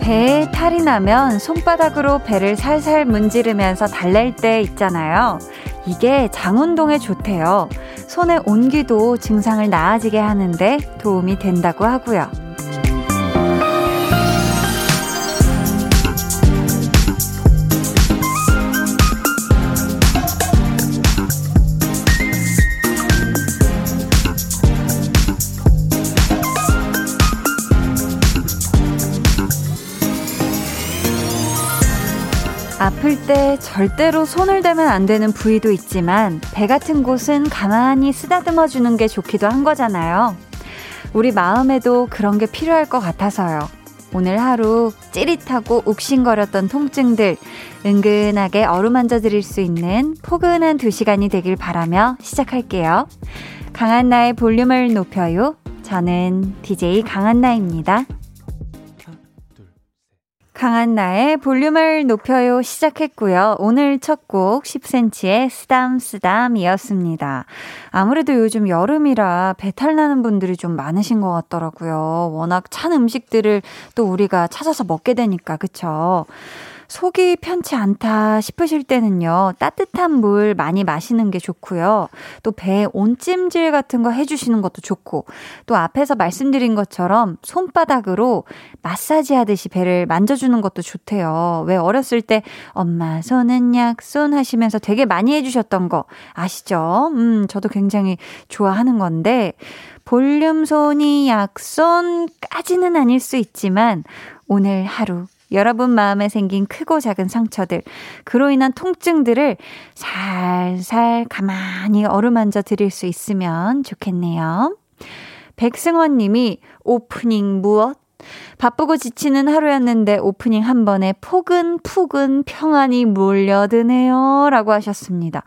배에 탈이 나면 손바닥으로 배를 살살 문지르면서 달랠 때 있잖아요. 이게 장운동에 좋대요. 손의 온기도 증상을 나아지게 하는데 도움이 된다고 하고요. 아플 때 절대로 손을 대면 안 되는 부위도 있지만 배 같은 곳은 가만히 쓰다듬어 주는 게 좋기도 한 거잖아요. 우리 마음에도 그런 게 필요할 것 같아서요. 오늘 하루 찌릿하고 욱신거렸던 통증들 은근하게 어루만져 드릴 수 있는 포근한 두 시간이 되길 바라며 시작할게요. 강한나의 볼륨을 높여요. 저는 DJ 강한나입니다. 강한 나의 볼륨을 높여요 시작했고요. 오늘 첫 곡 10cm의 쓰담쓰담이었습니다. 아무래도 요즘 여름이라 배탈 나는 분들이 좀 많으신 것 같더라고요. 워낙 찬 음식들을 또 우리가 찾아서 먹게 되니까 그쵸? 속이 편치 않다 싶으실 때는요, 따뜻한 물 많이 마시는 게 좋고요. 또 배에 온찜질 같은 거 해주시는 것도 좋고, 또 앞에서 말씀드린 것처럼 손바닥으로 마사지 하듯이 배를 만져주는 것도 좋대요. 왜 어렸을 때 엄마 손은 약손 하시면서 되게 많이 해주셨던 거 아시죠? 음, 저도 굉장히 좋아하는 건데, 볼륨 손이 약손까지는 아닐 수 있지만, 오늘 하루 여러분 마음에 생긴 크고 작은 상처들, 그로 인한 통증들을 살살 가만히 어루만져 드릴 수 있으면 좋겠네요. 백승원 님이 오프닝 무엇? 바쁘고 지치는 하루였는데 오프닝 한 번에 포근푸근 평안이 몰려드네요. 라고 하셨습니다.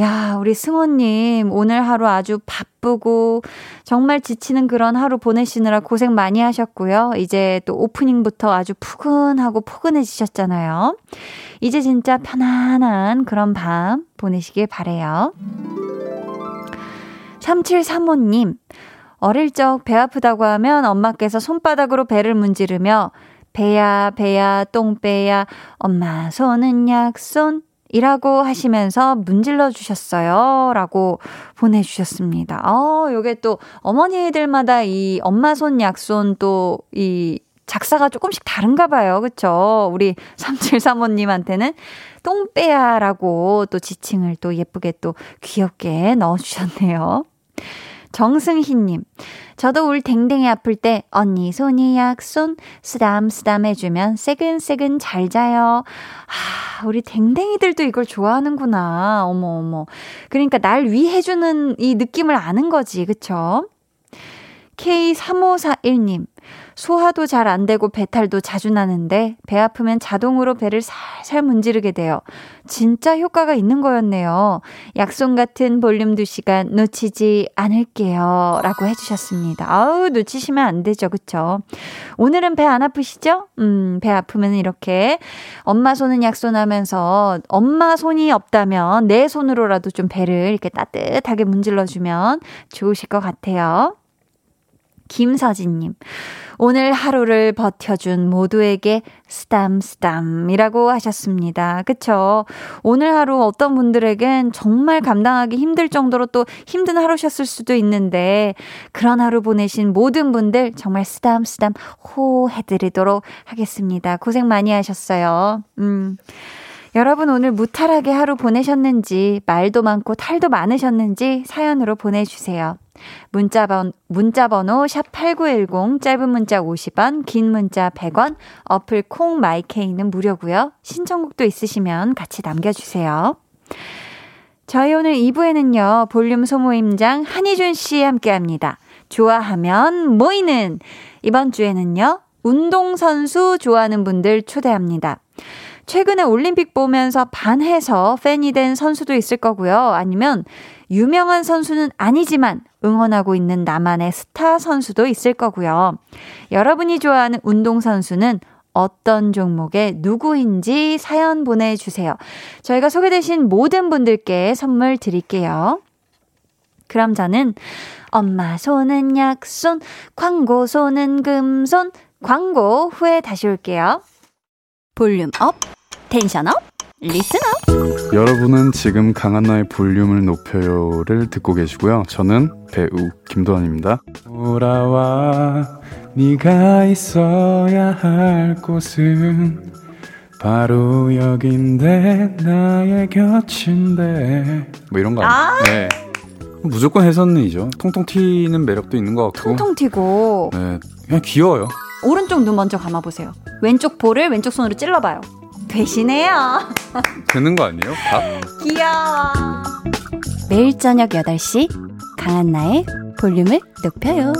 야, 우리 승원님, 오늘 하루 아주 바쁘고, 정말 지치는 그런 하루 보내시느라 고생 많이 하셨고요. 이제 또 오프닝부터 아주 푸근하고 포근해지셨잖아요. 이제 진짜 편안한 그런 밤 보내시길 바래요. 3735님, 어릴 적 배 아프다고 하면 엄마께서 손바닥으로 배를 문지르며 배야, 배야, 똥배야, 엄마 손은 약손, 이라고 하시면서 문질러 주셨어요. 라고 보내주셨습니다. 어, 요게 또 어머니들마다 이 엄마 손, 약손 또 이 작사가 조금씩 다른가 봐요. 그쵸? 우리 3735님한테는 똥빼야라고 또 지칭을 또 예쁘게 또 귀엽게 넣어주셨네요. 정승희님, 저도 울 댕댕이 아플 때 언니 손이 약손 쓰담쓰담 해주면 새근새근 잘 자요. 아, 우리 댕댕이들도 이걸 좋아하는구나. 어머 어머. 그러니까 날 위해주는 이 느낌을 아는 거지, 그쵸? K3541님, 소화도 잘 안 되고 배탈도 자주 나는데 배 아프면 자동으로 배를 살살 문지르게 돼요. 진짜 효과가 있는 거였네요. 약속 같은 볼륨 2시간 놓치지 않을게요. 라고 해주셨습니다. 아우, 놓치시면 안 되죠. 그쵸? 오늘은 배 안 아프시죠? 음, 배 아프면 이렇게 엄마 손은 약손하면서 엄마 손이 없다면 내 손으로라도 좀 배를 이렇게 따뜻하게 문질러주면 좋으실 것 같아요. 김서진님, 오늘 하루를 버텨준 모두에게 스담스담이라고 하셨습니다. 그쵸? 오늘 하루 어떤 분들에겐 정말 감당하기 힘들 정도로 또 힘든 하루셨을 수도 있는데, 그런 하루 보내신 모든 분들 정말 스담스담 호 해드리도록 하겠습니다. 고생 많이 하셨어요. 음. 여러분 오늘 무탈하게 하루 보내셨는지, 말도 많고 탈도 많으셨는지 사연으로 보내주세요. 문자 번, 문자 번호 샵 8910, 짧은 문자 50원, 긴 문자 100원, 어플 콩 마이케이는 무료고요 신청곡도 있으시면 같이 남겨 주세요. 저희 오늘 2부에는요, 볼륨 소모임장 한희준 씨 함께 합니다. 좋아하면 모이는! 이번 주에는요, 운동선수 좋아하는 분들 초대합니다. 최근에 올림픽 보면서 반해서 팬이 된 선수도 있을 거고요. 아니면 유명한 선수는 아니지만 응원하고 있는 나만의 스타 선수도 있을 거고요. 여러분이 좋아하는 운동선수는 어떤 종목의 누구인지 사연 보내주세요. 저희가 소개되신 모든 분들께 선물 드릴게요. 그럼 저는 엄마 손은 약손, 광고 손은 금손, 광고 후에 다시 올게요. 볼륨 up, 텐션 up, up. 여러분은 지금 강한나의 볼륨을 높여요를 듣고 계시고요. 저는 배우 김도환입니다. 돌아와 네가 있어야 할 곳은 바로 여긴데 나의 곁인데 뭐 이런 거 아니에요? 아~ 네. 무조건 해선이죠. 통통 튀는 매력도 있는 것 같고. 통통 튀고. 네, 그냥 귀여워요. 오른쪽 눈 먼저 감아보세요. 왼쪽 볼을 왼쪽 손으로 찔러봐요. 되시네요. 되는 거 아니에요? 밥? 귀여워. 매일 저녁 8시 강한나의 볼륨을 높여요.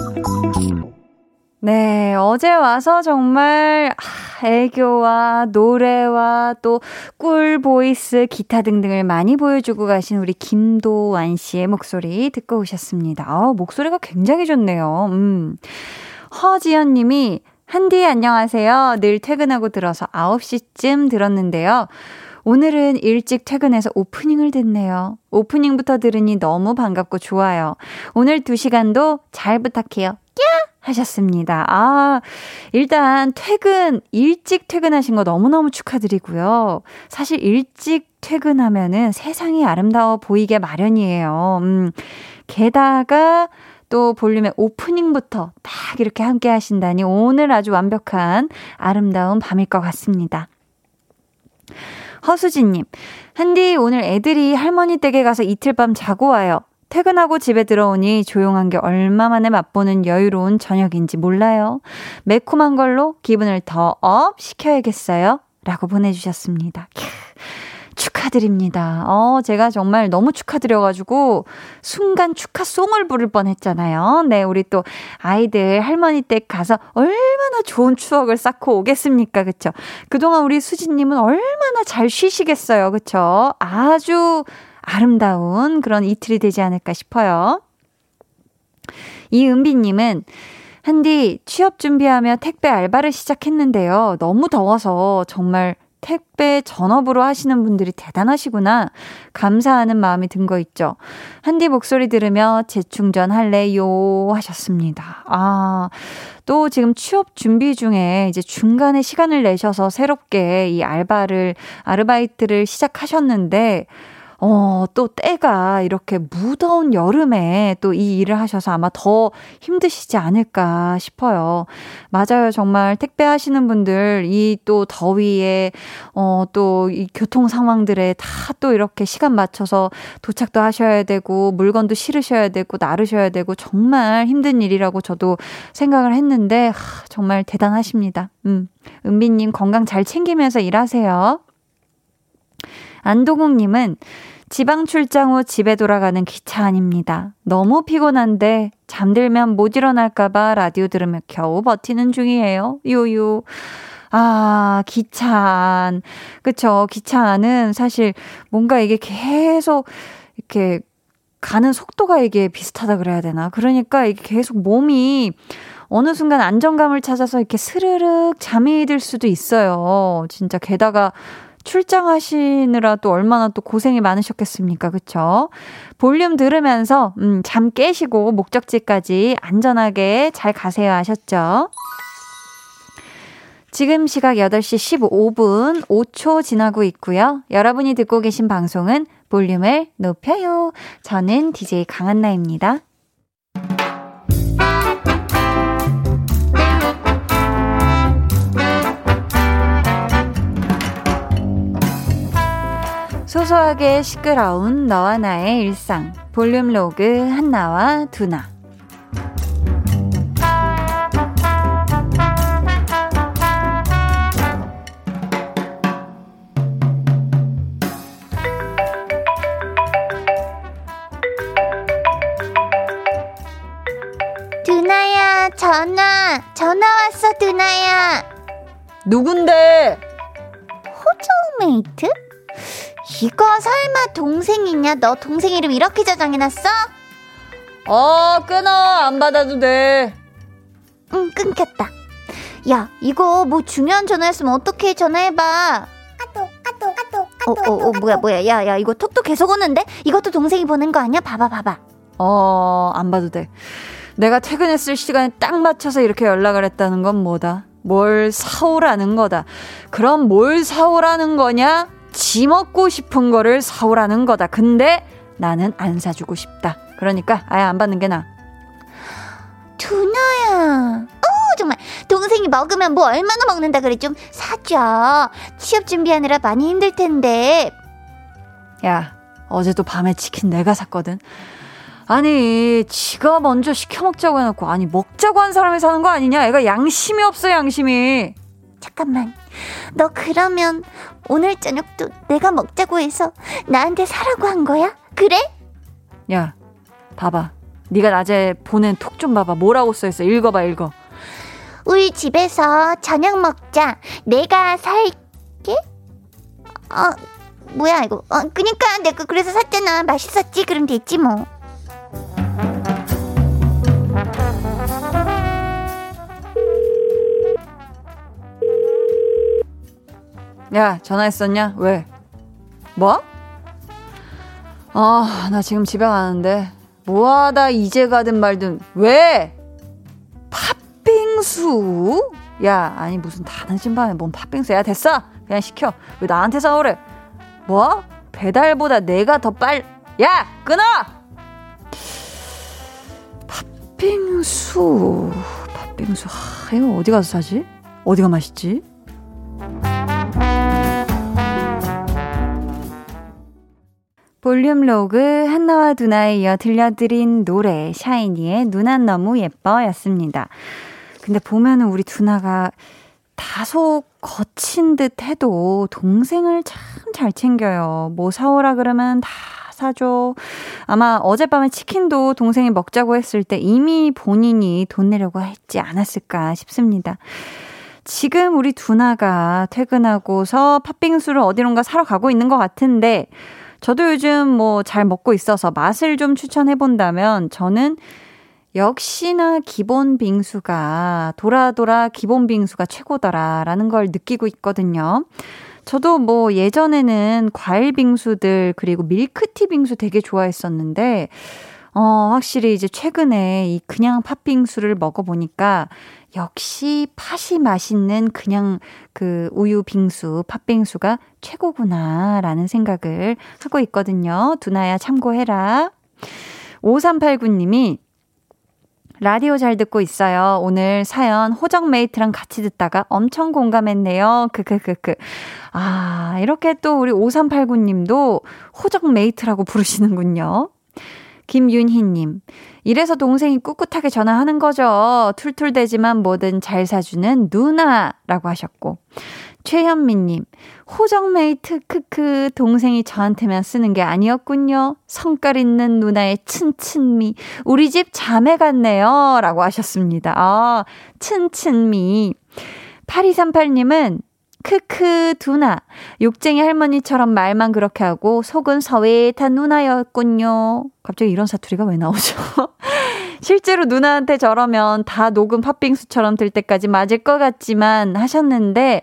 네, 어제 와서 정말 애교와 노래와 또 꿀 voice, 기타 등등을 많이 보여주고 가신 우리 김도완 씨의 목소리 듣고 오셨습니다. 아, 목소리가 굉장히 좋네요. 음. 허지연 님이 한디 안녕하세요. 늘 퇴근하고 들어서 9시쯤 들었는데요. 오늘은 일찍 퇴근해서 오프닝을 듣네요. 오프닝부터 들으니 너무 반갑고 좋아요. 오늘 2시간도 잘 부탁해요. 꺄! 하셨습니다. 아, 일단 퇴근, 일찍 퇴근하신 거 너무너무 축하드리고요. 사실 일찍 퇴근하면은 세상이 아름다워 보이게 마련이에요. 음, 게다가 또 볼륨의 오프닝부터 딱 이렇게 함께 하신다니 오늘 아주 완벽한 아름다운 밤일 것 같습니다. 허수진님, 한디 오늘 애들이 할머니 댁에 가서 이틀 밤 자고 와요. 퇴근하고 집에 들어오니 조용한 게 얼마 만에 맛보는 여유로운 저녁인지 몰라요. 매콤한 걸로 기분을 더 up 시켜야겠어요. 라고 보내주셨습니다. 축하드립니다. 어, 제가 정말 너무 축하드려가지고, 순간 축하송을 부를 뻔 했잖아요. 네, 우리 또 아이들 할머니 댁 가서 얼마나 좋은 추억을 쌓고 오겠습니까? 그쵸? 그동안 우리 수진님은 얼마나 잘 쉬시겠어요. 그쵸? 아주 아름다운 그런 이틀이 되지 않을까 싶어요. 이은비님은 한디 취업 준비하며 택배 알바를 시작했는데요. 너무 더워서 정말 택배 전업으로 하시는 분들이 대단하시구나. 감사하는 마음이 든 거 있죠. 한디 목소리 들으며 재충전 할래요 하셨습니다. 아, 또 지금 취업 준비 중에 이제 중간에 시간을 내셔서 새롭게 이 알바를, 아르바이트를 시작하셨는데, 어, 또 때가 이렇게 무더운 여름에 또 이 일을 하셔서 아마 더 힘드시지 않을까 싶어요. 맞아요. 정말 택배 하시는 분들, 이 또 더위에, 어, 또 이 교통 상황들에 다 또 이렇게 시간 맞춰서 도착도 하셔야 되고, 물건도 실으셔야 되고, 나르셔야 되고, 정말 힘든 일이라고 저도 생각을 했는데, 하, 정말 대단하십니다. 음. 은비 님 건강 잘 챙기면서 일하세요. 안도국님은 지방 출장 후 집에 돌아가는 기차 안입니다. 너무 피곤한데 잠들면 못 일어날까봐 라디오 들으며 겨우 버티는 중이에요. 요요. 아, 안. 그쵸. 기차 안은 사실 뭔가 이게 계속 이렇게 가는 속도가 이게 비슷하다 그래야 되나. 그러니까 이게 계속 몸이 어느 순간 안정감을 찾아서 이렇게 스르륵 잠이 들 수도 있어요. 진짜 게다가 출장하시느라 또 얼마나 또 고생이 많으셨겠습니까? 그쵸? 볼륨 들으면서, 음, 잠 깨시고 목적지까지 안전하게 잘 가세요 하셨죠? 지금 시각 8시 15분 5초 지나고 있고요. 여러분이 듣고 계신 방송은 볼륨을 높여요. 저는 DJ 강한나입니다. 소소하게 시끄러운 너와 나의 일상. 볼륨 로그 한나와 두나. 두나야 전화. 전화 왔어 두나야. 누군데? 호정메이트? 이거 설마 동생이냐? 너 동생 이름 이렇게 저장해놨어? 어, 끊어. 안 받아도 돼. 응, 끊겼다. 야, 이거 뭐 중요한 전화였으면 어떻게 전화해봐. 까똑, 까똑, 까똑, 까똑. 어, 어, 어, 뭐야, 뭐야. 야, 야, 이거 톡톡 계속 오는데? 이것도 동생이 보낸 거 아니야? 봐봐, 봐봐. 어, 안 봐도 돼. 내가 퇴근했을 시간에 딱 맞춰서 이렇게 연락을 했다는 건 뭐다? 뭘 사오라는 거다. 그럼 뭘 사오라는 거냐? 지 먹고 싶은 거를 사오라는 거다. 근데 나는 안 사주고 싶다. 그러니까 아예 안 받는 게 나아. 두나야. 어, 정말. 동생이 먹으면 뭐 얼마나 먹는다 그래. 좀 사줘. 취업 준비하느라 많이 힘들 텐데. 야, 어제도 밤에 치킨 내가 샀거든. 아니, 지가 먼저 시켜 먹자고 해놓고, 아니, 먹자고 한 사람이 사는 거 아니냐? 애가 양심이 없어, 양심이. 잠깐만. 너 그러면 오늘 저녁도 내가 먹자고 해서 나한테 사라고 한 거야? 그래? 야, 봐봐. 네가 낮에 보낸 톡 좀 봐봐. 뭐라고 써있어? 읽어봐, 읽어. 우리 집에서 저녁 먹자. 내가 살게? 어, 뭐야, 이거. 어, 그니까 내가 그래서 샀잖아. 맛있었지? 그럼 됐지, 뭐. 야, 전화했었냐? 왜? 뭐? 아, 나 지금 집에 가는데. 뭐하다 이제 가든 말든. 왜? 팥빙수? 야, 아니, 무슨 다른 밤에 뭔 팥빙수. 야, 됐어. 그냥 시켜. 왜 나한테 사오래? 뭐? 배달보다 내가 더 빨, 야! 끊어! 팥빙수. 팥빙수. 하, 이거 어디 가서 사지? 어디가 맛있지? 볼륨 로그 한나와 두나에 이어 들려드린 노래 샤이니의 누난 너무 예뻐였습니다. 근데 보면은 우리 두나가 다소 거친 듯 해도 동생을 참 잘 챙겨요. 뭐 사오라 그러면 다 사줘. 아마 어젯밤에 치킨도 동생이 먹자고 했을 때 이미 본인이 돈 내려고 했지 않았을까 싶습니다. 지금 우리 두나가 퇴근하고서 팥빙수를 어디론가 사러 가고 있는 것 같은데 저도 요즘 뭐 잘 먹고 있어서 맛을 좀 추천해 본다면 저는 역시나 기본 빙수가 돌아 돌아 기본 빙수가 최고더라라는 걸 느끼고 있거든요. 저도 뭐 예전에는 과일 빙수들 그리고 밀크티 빙수 되게 좋아했었는데 어 확실히 이제 최근에 이 그냥 팥빙수를 먹어 보니까 역시 팥이 맛있는 그냥 그 우유 빙수, 팥빙수가 최고구나라는 생각을 하고 있거든요. 두나야 참고해라. 5389님이 라디오 잘 듣고 있어요. 오늘 사연 호적 mate랑 같이 듣다가 엄청 공감했네요. 크크크크. 아, 이렇게 또 우리 5389님도 호적 mate라고 부르시는군요. 김윤희님, 이래서 동생이 꿋꿋하게 전화하는 거죠. 툴툴대지만 뭐든 잘 사주는 누나라고 하셨고. 최현미님, 호적mate, 크크, 동생이 저한테만 쓰는 게 아니었군요. 성깔 있는 누나의 친친미. 우리 집 자매 같네요. 라고 하셨습니다. 아, 친친미. 8238님은 크크 두나 욕쟁이 할머니처럼 말만 그렇게 하고 속은 서웨탄 누나였군요. 갑자기 이런 사투리가 왜 나오죠? 실제로 누나한테 저러면 다 녹음 팥빙수처럼 될 때까지 맞을 것 같지만 하셨는데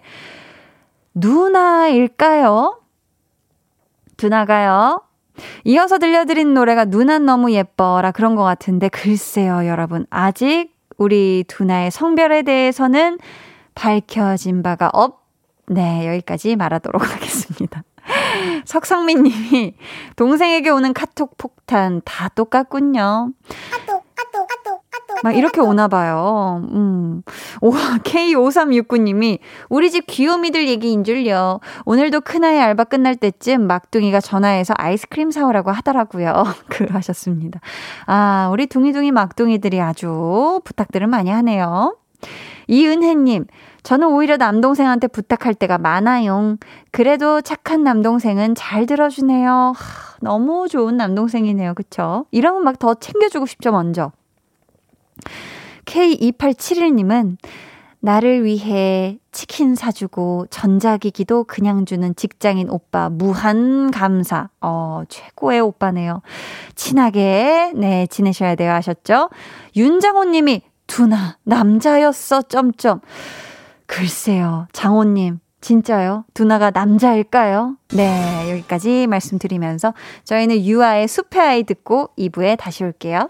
누나일까요? 두나가요? 이어서 들려드린 노래가 누나 너무 예뻐라 그런 것 같은데 글쎄요 여러분 아직 우리 두나의 성별에 대해서는 밝혀진 바가 없 네, 여기까지 말하도록 하겠습니다. 석성민 님이 동생에게 오는 카톡 폭탄 다 똑같군요. 까똑, 까똑, 까똑, 까똑. 막 이렇게 오나 봐요. 음. 오, K5369 님이 우리 집 귀요미들 얘기인 줄요. 오늘도 큰아이 알바 끝날 때쯤 막둥이가 전화해서 아이스크림 사오라고 하더라고요. 그 하셨습니다. 아, 우리 둥이둥이 막둥이들이 아주 부탁들을 많이 하네요. 이은혜님, 저는 오히려 남동생한테 부탁할 때가 많아요. 그래도 착한 남동생은 잘 들어주네요. 하, 너무 좋은 남동생이네요. 그쵸? 이러면 막 더 챙겨주고 싶죠, 먼저. K2871님은 나를 위해 치킨 사주고 전자기기도 그냥 주는 직장인 오빠 무한 감사. 어, 최고의 오빠네요. 친하게, 네, 지내셔야 돼요. 하셨죠? 윤장호 님이 두나, 남자였어, 점점. 글쎄요, 장호님. 진짜요? 두나가 남자일까요? 네, 여기까지 말씀드리면서 저희는 유아의 숲의 아이 듣고 2부에 다시 올게요.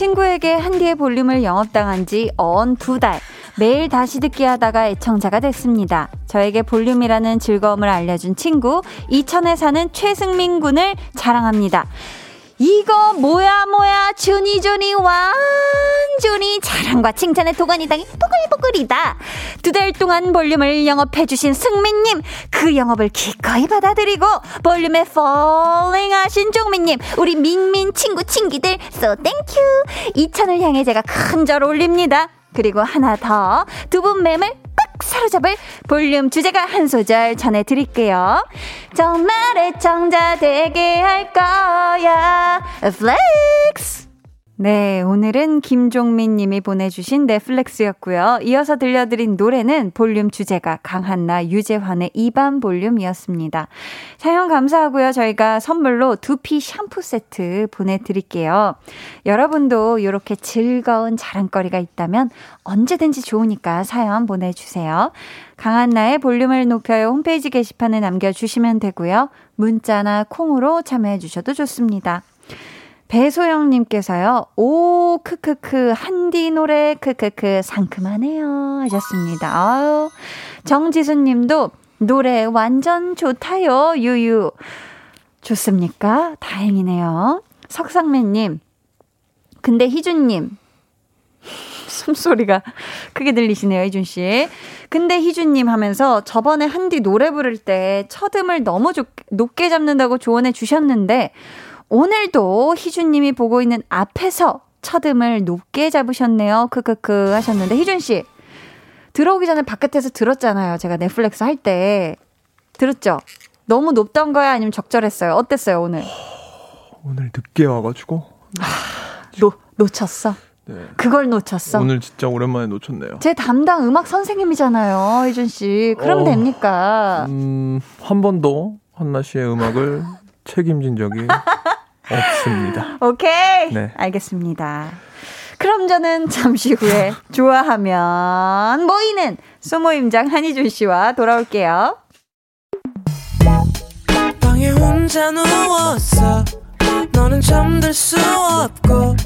친구에게 한디의 볼륨을 영업당한 지 언 두 달. 매일 다시 듣기 하다가 애청자가 됐습니다. 저에게 볼륨이라는 즐거움을 알려준 친구, 이천에 사는 최승민 군을 자랑합니다. 이거 뭐야 뭐야 주니 주니 완주니 자랑과 칭찬의 도가니 당이 뽀글뽀글이다. 두 달 동안 볼륨을 영업해주신 승민님 그 영업을 기꺼이 받아들이고 볼륨에 falling 하신 종민님 우리 민민 친구 친기들 so thank you 이찬을 향해 제가 큰 절 올립니다. 그리고 하나 더 두 분 맴을 사로잡을 볼륨 주제가 한 소절 전해드릴게요. 정말 애청자 되게 할 거야. Flex! 네, 오늘은 김종민 님이 보내주신 내 flex였고요. 이어서 들려드린 노래는 볼륨 주제가 강한나 유재환의 이반 볼륨이었습니다. 사연 감사하고요. 저희가 선물로 두피 샴푸 세트 보내드릴게요. 여러분도 이렇게 즐거운 자랑거리가 있다면 언제든지 좋으니까 사연 보내주세요. 강한나의 볼륨을 높여요 홈페이지 게시판에 남겨주시면 되고요. 문자나 콩으로 참여해 주셔도 좋습니다. 배소영님께서요, 오, 크크크, 한디 노래, 크크크, 상큼하네요. 하셨습니다. 아유. 정지수님도 노래 완전 좋다요, 유유. 좋습니까? 다행이네요. 석상매님, 근데 희준님, 숨소리가 크게 들리시네요, 희준씨. 근데 희준님 하면서 저번에 한디 노래 부를 때 첫음을 너무 조, 높게 잡는다고 조언해 주셨는데, 오늘도 희준님이 보고 있는 앞에서 첫음을 높게 잡으셨네요. 크크크 하셨는데 희준 씨 들어오기 전에 바깥에서 들었잖아요. 제가 넷플릭스 할 때 들었죠? 너무 높던 거야 아니면 적절했어요? 어땠어요 오늘? 오늘 늦게 와가지고 아, 놓 놓쳤어. 네. 그걸 놓쳤어. 오늘 진짜 오랜만에 놓쳤네요. 제 담당 음악 선생님이잖아요, 희준 씨. 그럼 어, 됩니까? 음, 한 번도 한나 씨의 음악을 책임진 적이 없습니다. 오케이. 네. 알겠습니다. 그럼 저는 잠시 후에 좋아하면 모이는 소모임장 한희준 씨와 돌아올게요. 방에 혼자 누웠어. 너는 잠들 수 없고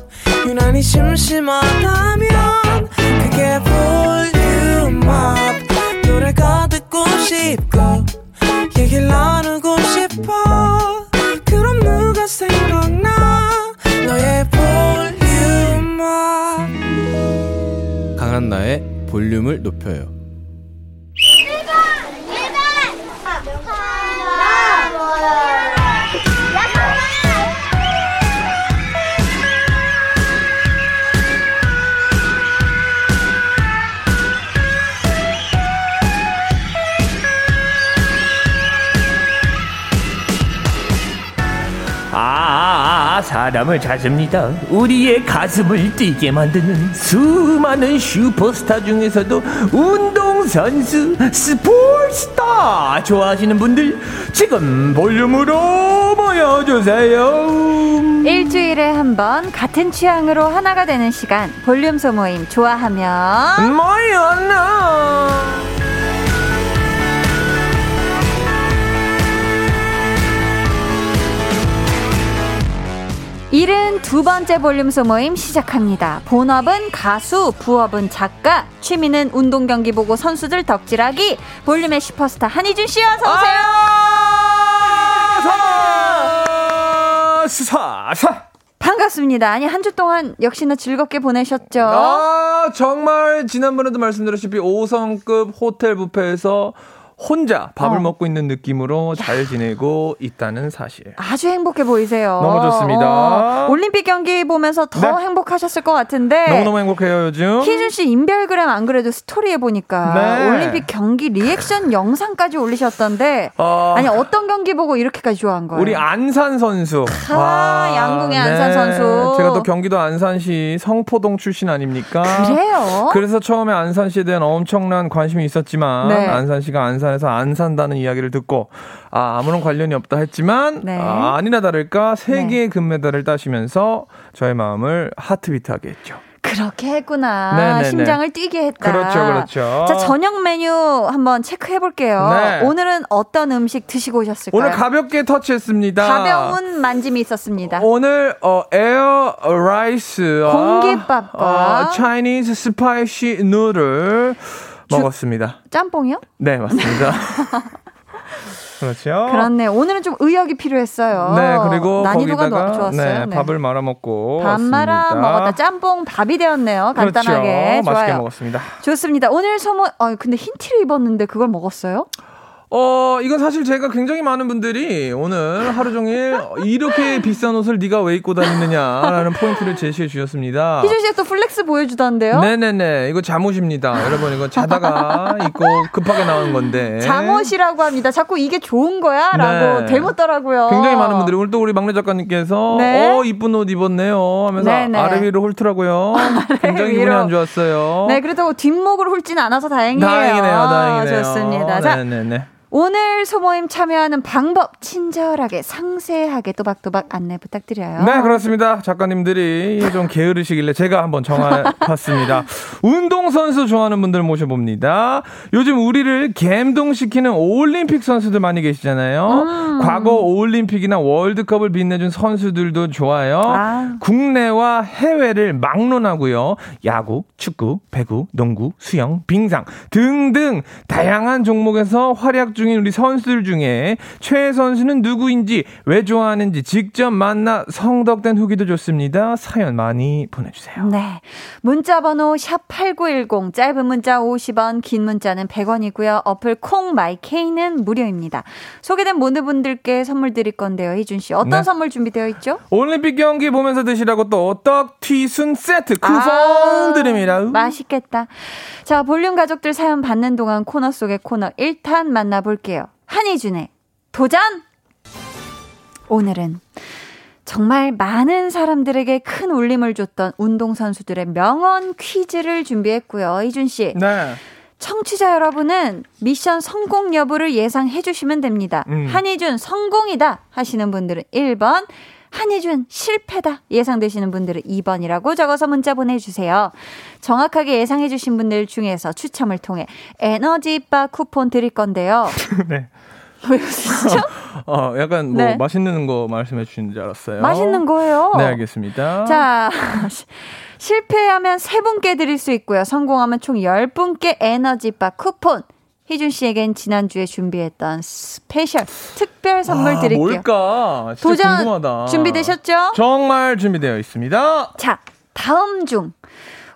유난히 심심하다면 그게 볼륨업 노래가 듣고 싶고 얘기를 나누고 싶어 강한나의 볼륨을 높여요 사람을 찾습니다. 우리의 가슴을 뛰게 만드는 수많은 슈퍼스타 중에서도 운동선수, 스포츠스타 좋아하시는 분들 지금 볼륨으로 모여주세요. 일주일에 한 번 같은 취향으로 하나가 되는 시간 볼륨 소모임 좋아하면 모였나 72번째 볼륨 소모임 시작합니다. 본업은 가수, 부업은 작가, 취미는 운동 경기 보고 선수들 덕질하기. 볼륨의 슈퍼스타 한희준 씨 어서 오세요. 아, 스사사. 반갑습니다. 아니 한 주 동안 역시나 즐겁게 보내셨죠? 아, 정말 지난번에도 말씀드렸다시피 5성급 호텔 뷔페에서 혼자 밥을 어. 먹고 있는 느낌으로 잘 지내고 있다는 사실. 아주 행복해 보이세요. 너무 좋습니다. 어, 올림픽 경기 보면서 더 네. 행복하셨을 것 같은데. 너무너무 행복해요, 요즘. 희준 씨 인별그램 안 그래도 스토리에 보니까 네. 올림픽 경기 리액션 영상까지 올리셨던데 어, 아니 어떤 경기 보고 이렇게까지 좋아한 거예요? 우리 안산 선수. 아, 양궁의 안산 선수. 제가 또 경기도 안산시 성포동 출신 아닙니까? 그래요? 그래서 처음에 안산시에 대한 엄청난 관심이 있었지만 네. 안산시가 안산 에서 안 산다는 이야기를 듣고 아, 아무런 관련이 없다 했지만 네. 아, 아니나 다를까 세 개의 금메달을 따시면서 저의 마음을 heartbeat하게 했죠. 그렇게 했구나. 네네네. 심장을 뛰게 했다. 그렇죠, 그렇죠. 자 저녁 메뉴 한번 체크해 볼게요. 네. 오늘은 어떤 음식 드시고 오셨을까요? 오늘 가볍게 터치했습니다. 가벼운 만짐이 있었습니다. 오늘 어 air rice 공깃밥과 Chinese spicy noodle 먹었습니다. 짬뽕이요? 네, 맞습니다. 그렇죠. 그렇네. 오늘은 좀 의욕이 필요했어요. 네, 그리고 난이도가 거기다가 너- 좋았어요. 네, 밥을 말아 먹고 밥 말아 왔습니다. 먹었다. 짬뽕 밥이 되었네요. 간단하게. 그렇죠. 맛있게 좋아요. 먹었습니다. 좋습니다. 오늘 소모, 어, 근데 흰 티를 입었는데 그걸 먹었어요? 어, 이건 사실 제가 굉장히 많은 분들이 오늘 하루 종일 이렇게 비싼 옷을 네가 왜 입고 다니느냐라는 포인트를 제시해 주셨습니다. 희준 씨가 또 flex 보여주던데요? 아. 네네네. 이거 잠옷입니다. 여러분, 이거 자다가 입고 급하게 나온 건데. 잠옷이라고 합니다. 자꾸 이게 좋은 거야? 라고 네. 되묻더라고요. 굉장히 많은 분들이 오늘 또 우리 막내 작가님께서 네. 어 이쁜 옷 입었네요 하면서 네네. 아래 위로 훑더라고요. 굉장히 기분이. 안 좋았어요. 네, 그래도 뒷목을 훑지는 않아서 다행이에요. 다행이네요, 다행이네요. 좋습니다. 자, 네네네. 오늘 소모임 참여하는 방법 친절하게 상세하게 또박또박 안내 부탁드려요. 네, 그렇습니다. 작가님들이 좀 게으르시길래 제가 한번 정해봤습니다. 운동선수 좋아하는 분들 모셔봅니다. 요즘 우리를 갬동시키는 올림픽 선수들 많이 계시잖아요. 음. 과거 올림픽이나 월드컵을 빛내준 선수들도 좋아요. 아. 국내와 해외를 막론하고요. 야구, 축구, 배구, 농구, 수영, 빙상 등등 다양한 종목에서 활약 중인 우리 선수들 중에 최 선수는 누구인지 왜 좋아하는지 직접 만나 성덕된 후기도 좋습니다. 사연 많이 보내주세요. 네. 문자 번호 샵8910 짧은 문자 50원, 긴 문자는 100원이고요. 어플 콩 마이케이는 무료입니다. 소개된 모든 분들께 선물 드릴 건데요. 희준 씨. 어떤 네. 선물 준비되어 있죠? 올림픽 경기 보면서 드시라고 또 떡 튀순 세트 쿠폰 아, 드립니다. 맛있겠다. 자, 볼륨 가족들 사연 받는 동안 코너 속의 코너 1탄 만나볼 게요. 한희준의 도전! 오늘은 정말 많은 사람들에게 큰 울림을 줬던 운동선수들의 명언 퀴즈를 준비했고요. 희준 씨. 네. 청취자 여러분은 미션 성공 여부를 예상해 주시면 됩니다. 음. 한희준 성공이다 하시는 분들은 1번, 한희준 실패다 예상되시는 분들은 2번이라고 적어서 문자 보내주세요. 정확하게 예상해 주신 분들 중에서 추첨을 통해 에너지바 쿠폰 드릴 건데요. 네. 왜 웃으시죠? 어, 약간 뭐 네. 맛있는 거 말씀해 주시는 줄 알았어요. 맛있는 거예요. 네, 알겠습니다. 자, 시- 실패하면 세 분께 드릴 수 있고요. 성공하면 총 10분께 에너지바 쿠폰. 희준 씨에겐 지난주에 준비했던 special 특별 선물 아, 드릴게요. 뭘까? 진짜 도전 궁금하다. 준비되셨죠? 정말 준비되어 있습니다. 자, 다음 중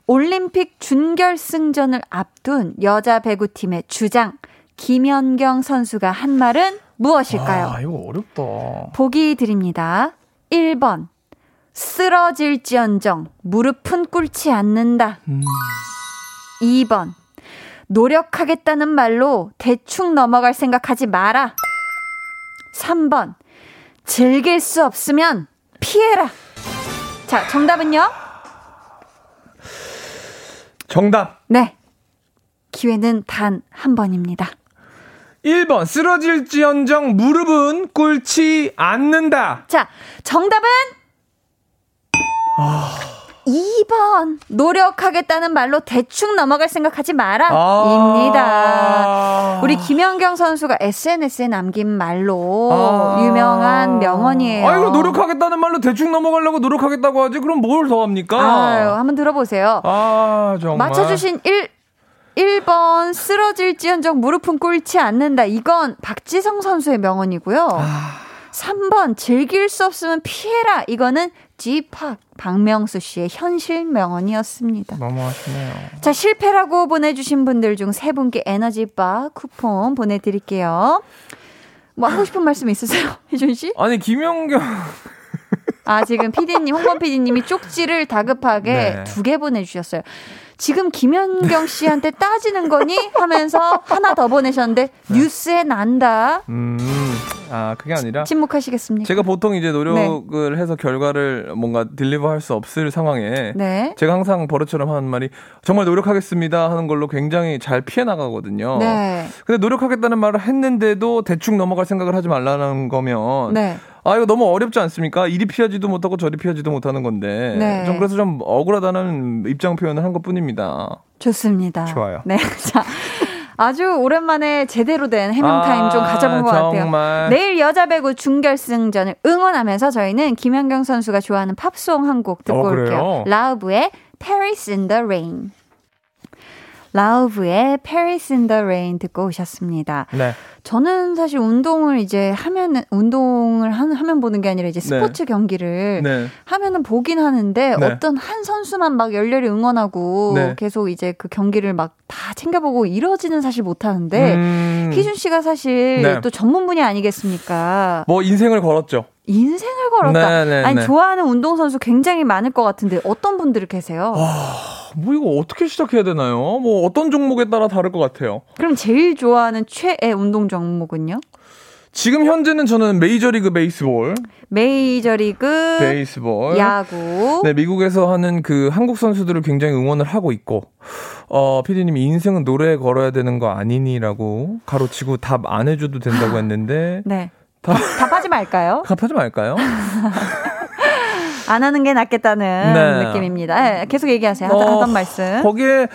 올림픽 준결승전을 앞둔 여자 배구팀의 주장 김연경 선수가 한 말은 무엇일까요? 아, 이거 어렵다. 보기 드립니다. 1번. 쓰러질지언정 무릎은 꿇지 않는다. 음. 2번. 노력하겠다는 말로 대충 넘어갈 생각하지 마라. 3번. 즐길 수 없으면 피해라. 자, 정답은요? 정답. 네. 기회는 단 한 번입니다. 1번 쓰러질지언정 무릎은 꿇지 않는다. 자, 정답은 2번. 노력하겠다는 말로 대충 넘어갈 생각하지 마라. 아. 입니다. 우리 김연경 선수가 SNS에 남긴 말로 아. 유명한 명언이에요. 아, 이거 노력하겠다는 말로 대충 넘어가려고 노력하겠다고 하지. 그럼 뭘 더 합니까? 아유, 한번 들어보세요. 아, 정말. 맞춰 주신 1, 1번 쓰러질지언정 무릎은 꿇지 않는다. 이건 박지성 선수의 명언이고요. 아. 3번 즐길 수 없으면 피해라. 이거는 G팍 박명수 씨의 현실 명언이었습니다. 너무 아쉽네요. 자, 실패라고 보내주신 분들 중 세 분께 에너지바 쿠폰 보내드릴게요. 뭐 하고 싶은 말씀 있으세요? 혜준 씨? 아니, 김영경. 아, 지금 PD님, 홍범 PD님이 쪽지를 다급하게 네. 두개 보내주셨어요. 지금 김현경 씨한테 따지는 거니? 하면서 하나 더 보내셨는데, 뉴스에 난다. 음, 아, 그게 아니라. 침묵하시겠습니까? 제가 보통 이제 노력을 해서 결과를 뭔가 딜리버 할 수 없을 상황에 네. 제가 항상 버릇처럼 하는 말이 정말 노력하겠습니다 하는 걸로 굉장히 잘 피해 나가거든요. 네. 근데 노력하겠다는 말을 했는데도 대충 넘어갈 생각을 하지 말라는 거면 네. 아 이거 너무 어렵지 않습니까? 이리 피하지도 못하고 저리 피하지도 못하는 건데 네. 좀 그래서 좀 억울하다는 입장 표현을 한 것뿐입니다. 좋습니다. 좋아요. 네. 자. 아주 오랜만에 제대로 된 해명 타임 좀 아, 가져본 것 같아요. 정말. 내일 여자 배구 준결승전을 응원하면서 저희는 김연경 선수가 좋아하는 팝송 한 곡 듣고 어? 올게요. 라우브의 Paris in the Rain. 라우브의 Paris in the Rain 듣고 오셨습니다. 네. 저는 사실 운동을 이제 하면은 운동을 한, 하면 보는 게 아니라 이제 스포츠 경기를 네. 하면은 보긴 하는데 네. 어떤 한 선수만 막 열렬히 응원하고 네. 계속 이제 그 경기를 막 다 챙겨보고 이러지는 사실 못하는데 음, 희준 씨가 사실 네. 또 전문 분야 아니겠습니까? 뭐 인생을 걸었죠. 인생을 걸었다. 네, 네, 아니 네. 좋아하는 운동 선수 굉장히 많을 것 같은데 어떤 분들 계세요? 뭐 이거 어떻게 시작해야 되나요? 뭐 어떤 종목에 따라 다를 것 같아요. 그럼 제일 좋아하는 최애 운동 종목은요? 지금 현재는 저는 메이저리그 베이스볼, 메이저리그, 베이스볼, 야구. 네 미국에서 하는 그 한국 선수들을 굉장히 응원을 하고 있고, 어 피디님이 인생은 노래에 걸어야 되는 거 아니니라고 가로치고 답 안 해줘도 된다고 했는데 네. 답 답하지 말까요? 답하지 말까요? 안 하는 게 낫겠다는 네. 느낌입니다. 네, 계속 얘기하세요. 하던, 어, 하던 말씀. 거기에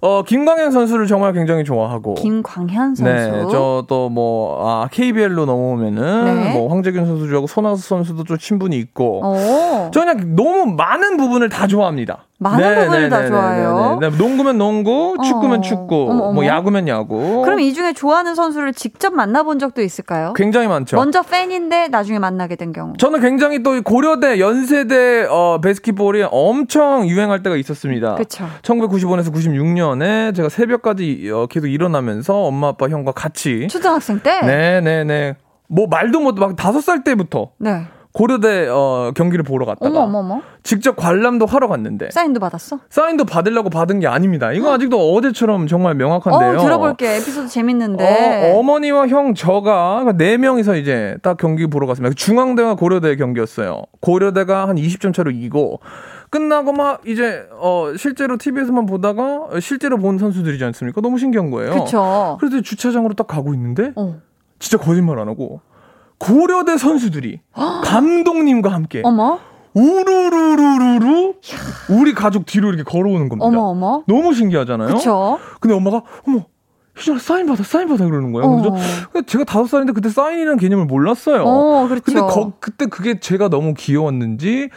어 김광현 선수를 정말 굉장히 좋아하고. 김광현 선수. 네, 저 또 뭐 아, KBL로 넘어오면은 네. 뭐 황재균 선수 좋아하고 손아섭 선수도 좀 친분이 있고. 오. 저 그냥 너무 많은 부분을 다 좋아합니다. 많은 부분을 다 좋아해요? 네, 네. 농구면 농구, 축구면 어. 축구, 어머, 어머. 뭐 야구면 야구. 그럼 이 중에 좋아하는 선수를 직접 만나본 적도 있을까요? 굉장히 많죠. 먼저 팬인데 나중에 만나게 된 경우. 저는 굉장히 또 고려대 연세대 어 베스킷볼이 엄청 유행할 때가 있었습니다. 그쵸. 1995년에서 96년에 제가 새벽까지 어, 계속 일어나면서 엄마 아빠 형과 같이 초등학생 때? 네, 네, 네. 뭐 말도 못 막 다섯 살 때부터 네. 고려대 어, 경기를 보러 갔다가 어머, 어머, 어머. 직접 관람도 하러 갔는데 사인도 받았어? 사인도 받으려고 받은 게 아닙니다. 이거 아직도 어제처럼 정말 명확한데요. 어, 들어볼게요. 에피소드 재밌는데. 어, 머니와 형, 저가 네 명이서 이제 딱 경기 보러 갔습니다. 중앙대와 고려대 경기였어요. 고려대가 한 20점 차로 이기고 끝나고 막 이제 어 실제로 TV에서만 보다가 실제로 본 선수들이지 않습니까? 너무 신기한 거예요. 그쵸. 그래서 주차장으로 딱 가고 있는데 어. 진짜 거짓말 안 하고 고려대 선수들이 감독님과 함께 어머, 우르르르르르 우리 가족 뒤로 이렇게 걸어오는 겁니다. 어머, 어머. 너무 신기하잖아요. 그쵸. 근데 엄마가 어머 희준아 사인 받아 사인 받아 그러는 거예요. 그래서 어. 저- 제가 다섯 살인데 그때 사인이라는 개념을 몰랐어요. 어, 그렇죠. 근데 거- 그때 그게 제가 너무 귀여웠는지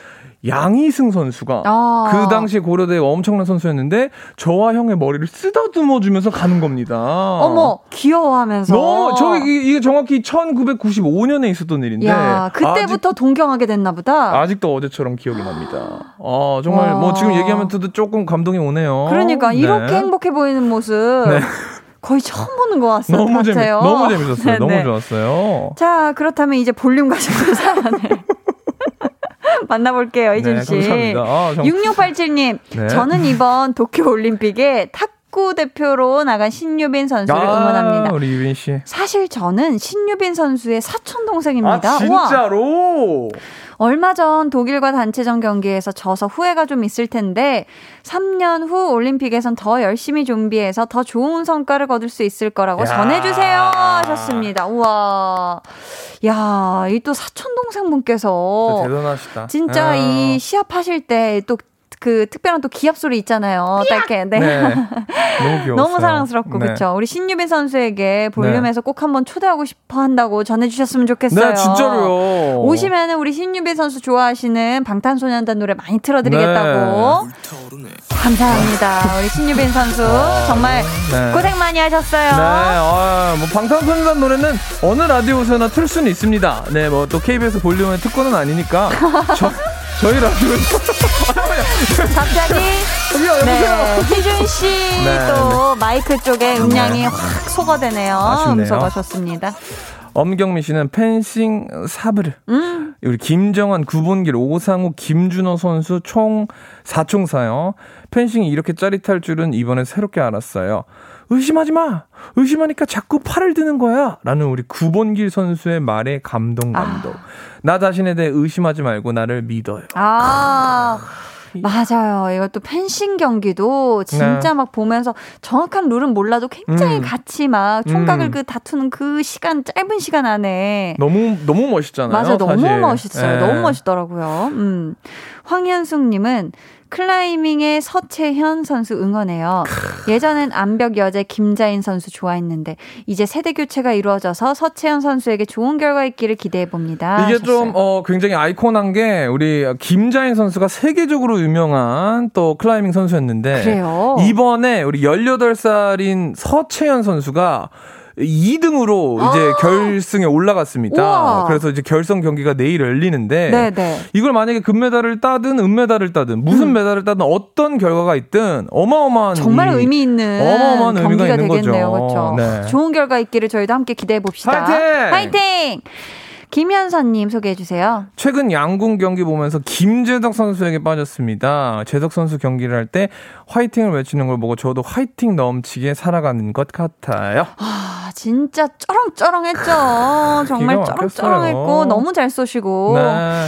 양희승 선수가 아. 그 당시 고려대 엄청난 선수였는데 저와 형의 머리를 쓰다듬어 주면서 가는 겁니다. 어머, 귀여워하면서. 너무 저 이게, 정확히 1995년에 있었던 일인데 야, 그때부터 동경하게 됐나 보다. 아직, 도 어제처럼 기억이 납니다. 아 정말 뭐 지금 얘기하면서도 조금 감동이 오네요. 그러니까 네. 이렇게 행복해 보이는 모습 거의 처음 보는 것 같- 너무 재밌 같아요. 너무 재밌었어요. 너무 네네. 좋았어요. 자, 그렇다면 이제 볼륨 가족들 사연을 만나볼게요, 이준 네, 씨. 감사합니다. 아, 정- 6687님, 네. 저는 이번 도쿄 올림픽에 탁구 대표로 나간 신유빈 선수를 응원합니다. 우리 유빈 씨. 사실 저는 신유빈 선수의 사촌 동생입니다. 아 우와, 진짜로? 얼마 전 독일과 단체전 경기에서 져서 후회가 좀 있을 텐데 3년 후 올림픽에선 더 열심히 준비해서 더 좋은 성과를 거둘 수 있을 거라고 야. 전해주세요 하셨습니다. 우와, 야, 이 또 사촌 동생분께서 대단하시다. 진짜 아. 이 시합하실 때 또 그 특별한 또 기합 소리 있잖아요. 딱 이렇게. 네. 네. 너무 귀여워. 너무 사랑스럽고 네. 그렇죠. 우리 신유빈 선수에게 볼륨에서 꼭 한번 초대하고 싶어 한다고 전해 주셨으면 좋겠어요. 네, 진짜로요. 오시면은 우리 신유빈 선수 좋아하시는 방탄소년단 노래 많이 틀어 드리겠다고. 네. 감사합니다. 우리 신유빈 선수 정말 네. 고생 많이 하셨어요. 네, 아, 뭐 방탄소년단 노래는 어느 라디오에서나 틀 수는 있습니다. 네, 뭐 또 KBS 볼륨의 특권은 아니니까 저, 저희 라디오에서 갑자기. 네, 희준 씨 네, 또 마이크 쪽에 음량이 확 소거되네요. 아쉽네요. 음소가 좋습니다. 엄경미 씨는 펜싱 사브르. 음. 우리 김정환, 구본길, 오상우, 김준호 선수 총 4총사요. 펜싱이 이렇게 짜릿할 줄은 이번에 새롭게 알았어요. 의심하지 마! 의심하니까 자꾸 팔을 드는 거야! 라는 우리 구본길 선수의 말에 감동, 감동. 나 자신에 대해 의심하지 말고 나를 믿어요. 아. 맞아요. 이것도 펜싱 경기도 진짜 네. 막 보면서 정확한 룰은 몰라도 굉장히 음. 같이 막 총각을 음. 그 다투는 그 시간 짧은 시간 안에 너무, 너무 멋있잖아요. 맞아 너무 사실. 멋있어요. 네. 너무 멋있더라고요. 음. 황현숙님은 클라이밍의 서채현 선수 응원해요. 예전엔 암벽 여제 김자인 선수 좋아했는데 이제 세대 교체가 이루어져서 서채현 선수에게 좋은 결과 있기를 기대해 봅니다. 이게 좀. 어, 굉장히 아이콘한 게, 우리 김자인 선수가 세계적으로 유명한 또 클라이밍 선수였는데, 그래요. 이번에 우리 18살인 서채연 선수가 2등으로 이제 결승에 올라갔습니다. 아. 우와. 그래서 이제 결승 경기가 내일 열리는데, 네네. 이걸 만약에 금메달을 따든 은메달을 따든 무슨 음. 메달을 따든 어떤 결과가 있든 어마어마한 정말 이- 의미 있는 어마어마한 의미가 있는 되겠네요. 거죠. 그렇죠. 네. 좋은 결과 있기를 저희도 함께 기대해 봅시다. 화이팅! 화이팅! 김현선님 소개해 주세요. 최근 양궁 경기 보면서 김재덕 선수에게 빠졌습니다. 재덕 선수 경기를 할 때 화이팅을 외치는 걸 보고 저도 화이팅 넘치게 살아가는 것 같아요. 아, 진짜 쩌렁쩌렁했죠. 정말 쩌렁쩌렁했고. 너무 잘 쏘시고. 네.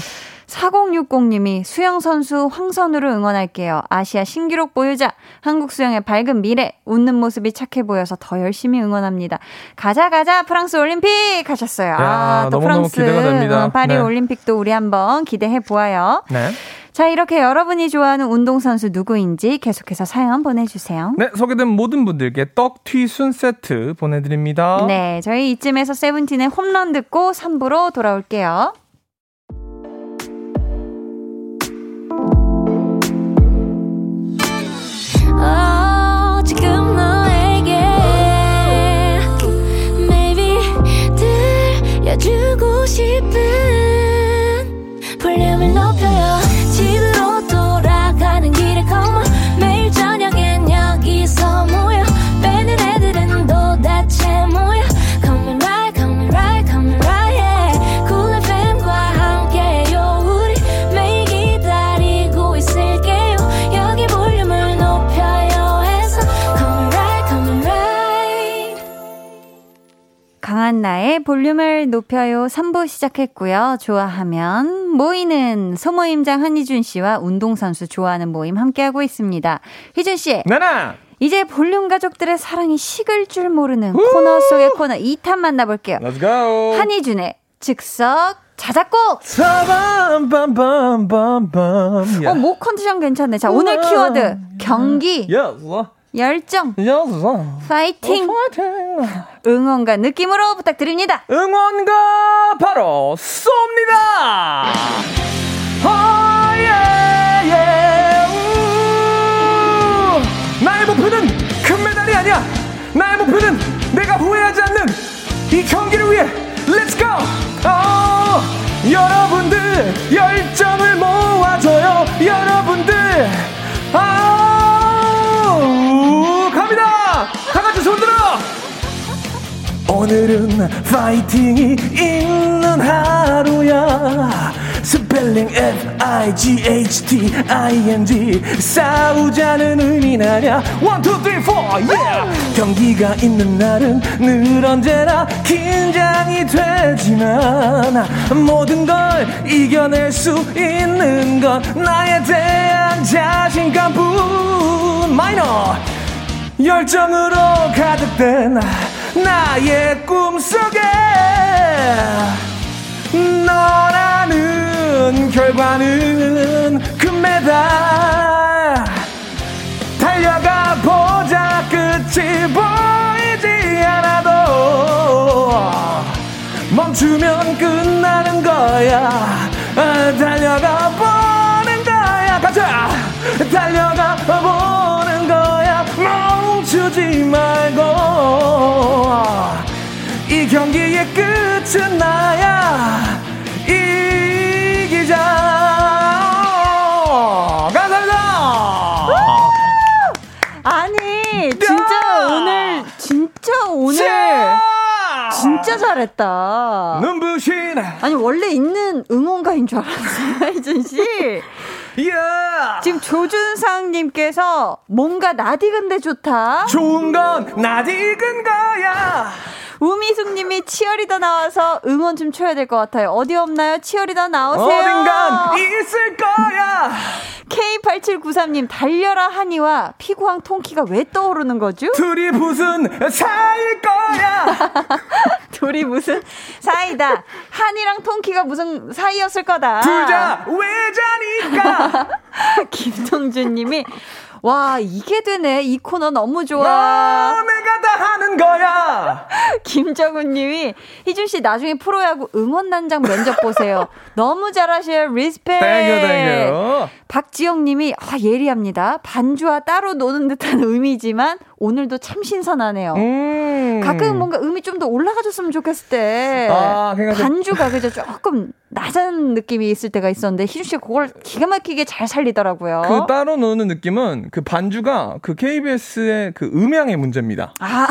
4060님이 수영 선수 황선우를 응원할게요. 아시아 신기록 보유자, 한국 수영의 밝은 미래, 웃는 모습이 착해 보여서 더 열심히 응원합니다. 가자 가자 프랑스 올림픽 하셨어요. 야, 아, 또 프랑스 기대가 됩니다. 어, 파리 네. 올림픽도 우리 한번 기대해 보아요. 네. 자, 이렇게 여러분이 좋아하는 운동선수 누구인지 계속해서 사연 보내주세요. 네, 소개된 모든 분들께 떡 튀 순 세트 보내드립니다. 네, 저희 이쯤에서 세븐틴의 홈런 듣고 3부로 돌아올게요. 어, 지금 너 강한 나의 볼륨을 높여요 3부 시작했고요. 좋아하면 모이는 소모임장 한희준 씨와 운동선수 좋아하는 모임 함께하고 있습니다. 희준 씨, 나나! 이제 볼륨 가족들의 사랑이 식을 줄 모르는 코너 속의 코너 2탄 만나볼게요. Let's go! 한희준의 즉석 자작곡! 사밤밤밤밤밤. 어, 목 컨디션 괜찮네. 자, 오늘 키워드 경기, Yes. 열정, Yes. 파이팅, 응원과 느낌으로 부탁드립니다. 응원가 바로 쏩니다. 아, 예, 예, 우. 나의 목표는 금메달이 아니야. 나의 목표는 내가 후회하지 않는 이 경기를 위해 Let's go. 어, 여러분들 열정을 모아줘요. 여러분들. 아, 오늘은 파이팅이 있는 하루야. 스펠링 F-I-G-H-T-I-N-G 싸우자는 아냐? One, two, three, four, yeah. 경기가 있는 날은 늘 언제나 긴장이 되지만 모든 걸 이겨낼 수 있는 건 나에 대한 자신감뿐. 마이너 열정으로 가득된 나의 꿈속에 너라는 결과는 금메달. 달려가 보자. 끝이 보이지 않아도 멈추면 끝나는 거야. 달려가 보는 거야. 가자. 달려가 멈추지 말고. 이 경기의 끝은 나야. 이기자. 감사합니다. 아니, 진짜 오늘, 진짜 오늘, 진짜 잘했다. 눈부신. 아니, 원래 있는 응원가인 줄 알았어요, 혜준 씨. 야 지금 조준상님께서 뭔가 나디근데 좋다. 좋은 건 낯익은 거야 우미숙님이 치어리더 나와서 응원 좀 쳐야 될 것 같아요. 어디 없나요? 치어리더 나오세요. 어딘간 있을 거야 K8793님 달려라 하니와 피구왕 통키가 왜 떠오르는 거죠? 둘이 무슨 사이일 거야 둘이 무슨 사이다. 한이랑 통키가 무슨 사이였을 거다. 둘 다 외자니까 김성준님이 와 이게 되네 이 코너 너무 좋아. 어, 내가 다 하는 거야 김정훈 님이 희준 씨 나중에 프로야구 응원단장 면접 보세요. 너무 잘하셔요. Respect. Thank you thank you 박지영 님이 아 예리합니다. 반주와 따로 노는 듯한 의미지만 오늘도 참 신선하네요. 음. 가끔 뭔가 음이 좀 더 올라가줬으면 좋겠을 때 아, 그러니까 좀- 반주가 그저 조금 낮은 느낌이 있을 때가 있었는데 희준 씨가 그걸 기가 막히게 잘 살리더라고요. 그 따로 노는 느낌은 그 반주가 그 KBS의 그 음향의 문제입니다. 아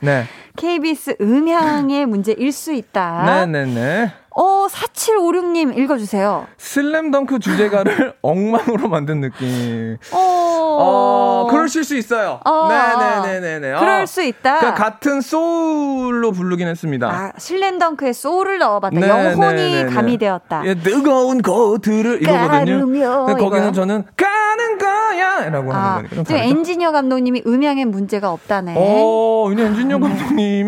네. KBS 음향의 문제일 수 있다. 네네네. 어 4756님 읽어주세요. 슬램덩크 주제가를 엉망으로 만든 느낌. 어, 어, 그러실 수 있어요. 어. 네네네네네. 그럴 어. 수 있다. 그 같은 소울로 부르긴 했습니다. 아, 슬램덩크에 소울을 넣어봤다. 네, 영혼이 네, 네, 네. 가미되었다. 예, 뜨거운 거들을 이거거든요. 근데 거기는? 저는 가는 거야 라고 아, 하는 거니까 좀 지금. 엔지니어 감독님이 음향에 문제가 없다네. 어, 우리 엔지니어 감독님 이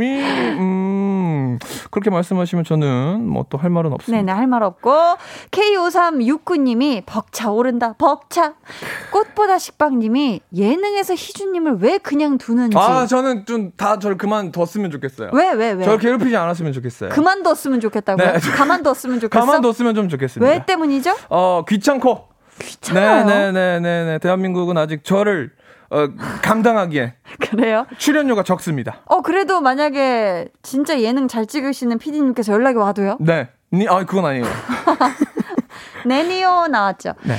음, 그렇게 말씀하시면 저는 뭐 또 할 말은 없습니다. 네네, 할 말 없고. K5369 님이 벅차 오른다, 벅차. 꽃보다 식빵 님이 예능에서 희주님을 왜 그냥 두는지. 아, 저는 좀 다 저를 그만뒀으면 좋겠어요. 왜, 왜, 왜? 저를 괴롭히지 않았으면 좋겠어요. 그만뒀으면 좋겠다고요? 네. 가만뒀으면 좋겠어? 가만뒀으면 좀 좋겠습니다. 왜 때문이죠? 어, 귀찮고. 귀찮아요. 네네네네네. 대한민국은 아직 저를 어, 감당하기에 그래요? 출연료가 적습니다. 어, 그래도 만약에 진짜 예능 잘 찍으시는 PD님께서 연락이 와도요? 네. 니, 아, 그건 아니에요. 네니오 나왔죠. 네.